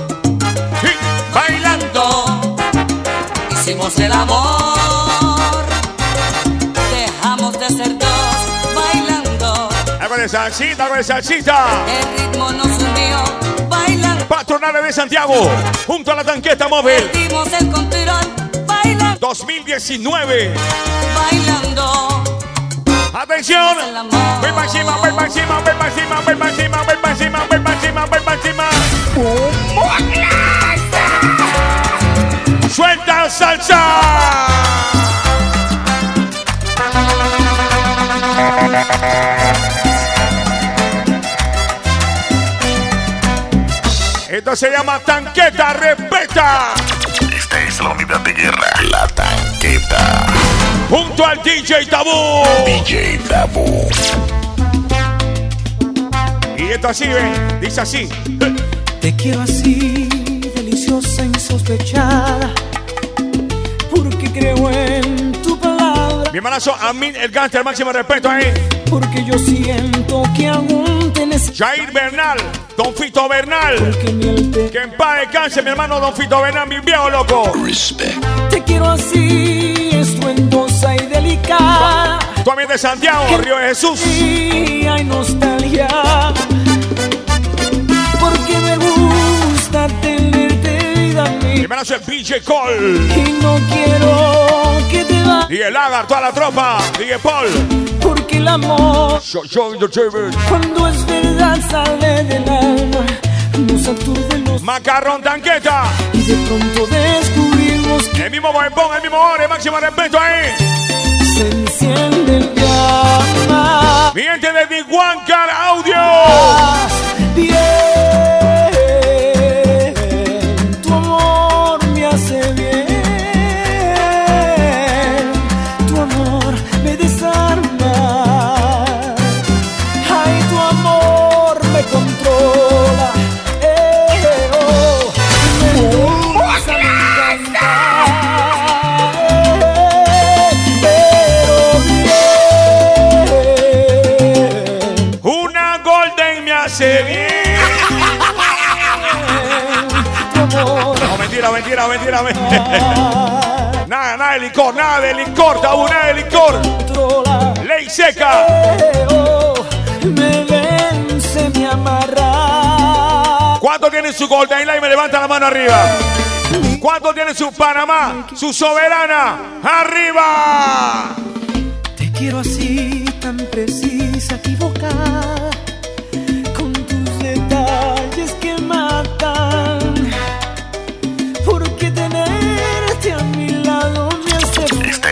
bailando hicimos el amor Salsita, de salsita. el ritmo nos unió bailando Patronales de Santiago, junto a la tanqueta móvil. dimos el control bailando 2019. bailando Atención. Ven para encima, ven para encima, ven para encima, ven para encima, ven para encima, ven para encima, ven para encima. Suelta salsa. Esto se llama tanqueta, respeta. Esta es la unidad de guerra, la tanqueta. Junto al DJ Tabú. DJ Dabo. Y esto así, ven, dice así. Te quiero así, deliciosa, insospechada, porque creo en tu palabra, Mi hermanazo Amin el gánster, máximo respeto ahí. porque yo siento que aún te necesito. Jair Bernal, Don Fito Bernal. Que en paz descanse, mi hermano Don Fito Bernal, mi viejo loco. Te quiero así, estruendosa y delicada. Tú también de Santiago, Río de Jesús. Y hay nostalgia, porque me gusta tenerte vida Mi mía. hermanazo el DJ Cole. Y no quiero que te vayas, DJ Lagar, toda la tropa. DJ Paul. El amor, cuando es verdad, sale del alma. Nos aturde los Macarrón Tanqueta. y de pronto descubrimos que El mismo bombón, el mismo ore, máximo respeto ahí. se enciende el llama. Mi gente de Diguancar Audio. Bien. Bien. No, mentira, mentira, mentira, mentira. Nada, nada de licor, nada de licor, tabú, nada de licor. Ley seca. Me vence, me amarra. ¿Cuánto tiene su Golden Line? Me levanta la mano arriba. ¿Cuánto tiene su Panamá? Su soberana. ¡Arriba! Te quiero así, tan precisa, equivocada.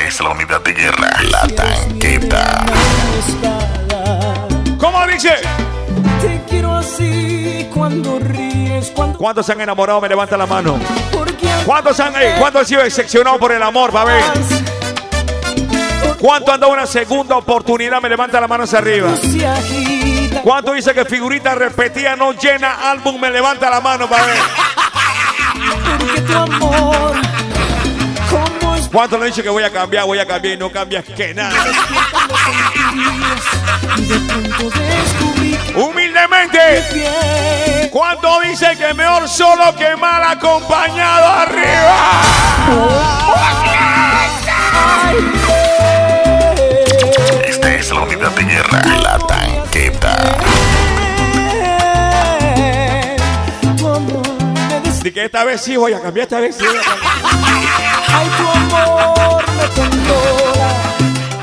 Es la unidad de guerra, la tanqueta. ¿Cómo dice? Te quiero así cuando ríes, cuando ¿Cuántos se han enamorado? Me levanta la mano. ¿Cuántos han, eh, ¿cuántos han sido decepcionados por el amor, ver ¿Cuánto han dado una segunda oportunidad? Me levanta la mano hacia arriba. ¿Cuánto dice que figurita repetida no llena álbum? Me levanta la mano, para ver. Porque tu amor, ¿Cuánto le han dicho que voy a cambiar, voy a cambiar y no cambias que nada? de Humildemente, ¿cuánto dice que mejor solo que mal acompañado arriba? Esta es la unidad de guerra, la tanqueta. Así que esta vez sí voy a cambiar, esta vez sí. voy a cambiar. Ay, tu amor me controla.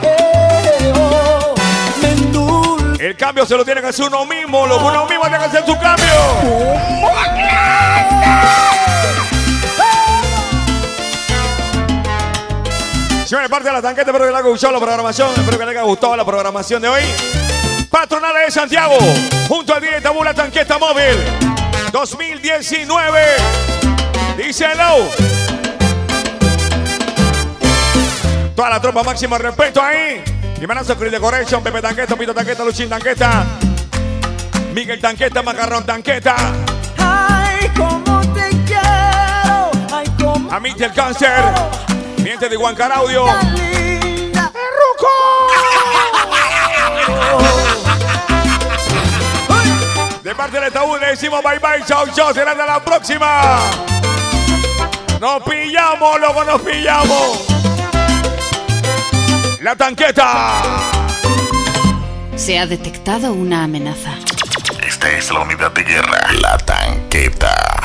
Eh, oh, me. El cambio se lo tiene que hacer uno mismo, lo uno mismo tiene que hacer su cambio. Señores, parte de la tanqueta, espero que les haya gustado la programación, espero que les haya gustado la programación de hoy. Patronales de Santiago, junto al día de Tabú, la tanqueta móvil 2019. Díselo. Toda la tropa máximo respeto ahí. Primerazo Chris Decoration, Pepe Tanqueta, Pito Tanqueta, Luchín Tanqueta, Miguel Tanqueta, Macarrón Tanqueta, Ay, cómo te quiero. Ay, cómo Amite el Cáncer, Miente de Huancar Audio, de parte del Tabú le decimos bye bye, chau chau, será hasta la próxima. Nos pillamos, loco, nos pillamos. La tanqueta. Se ha detectado una amenaza. Esta es la unidad de guerra, la tanqueta.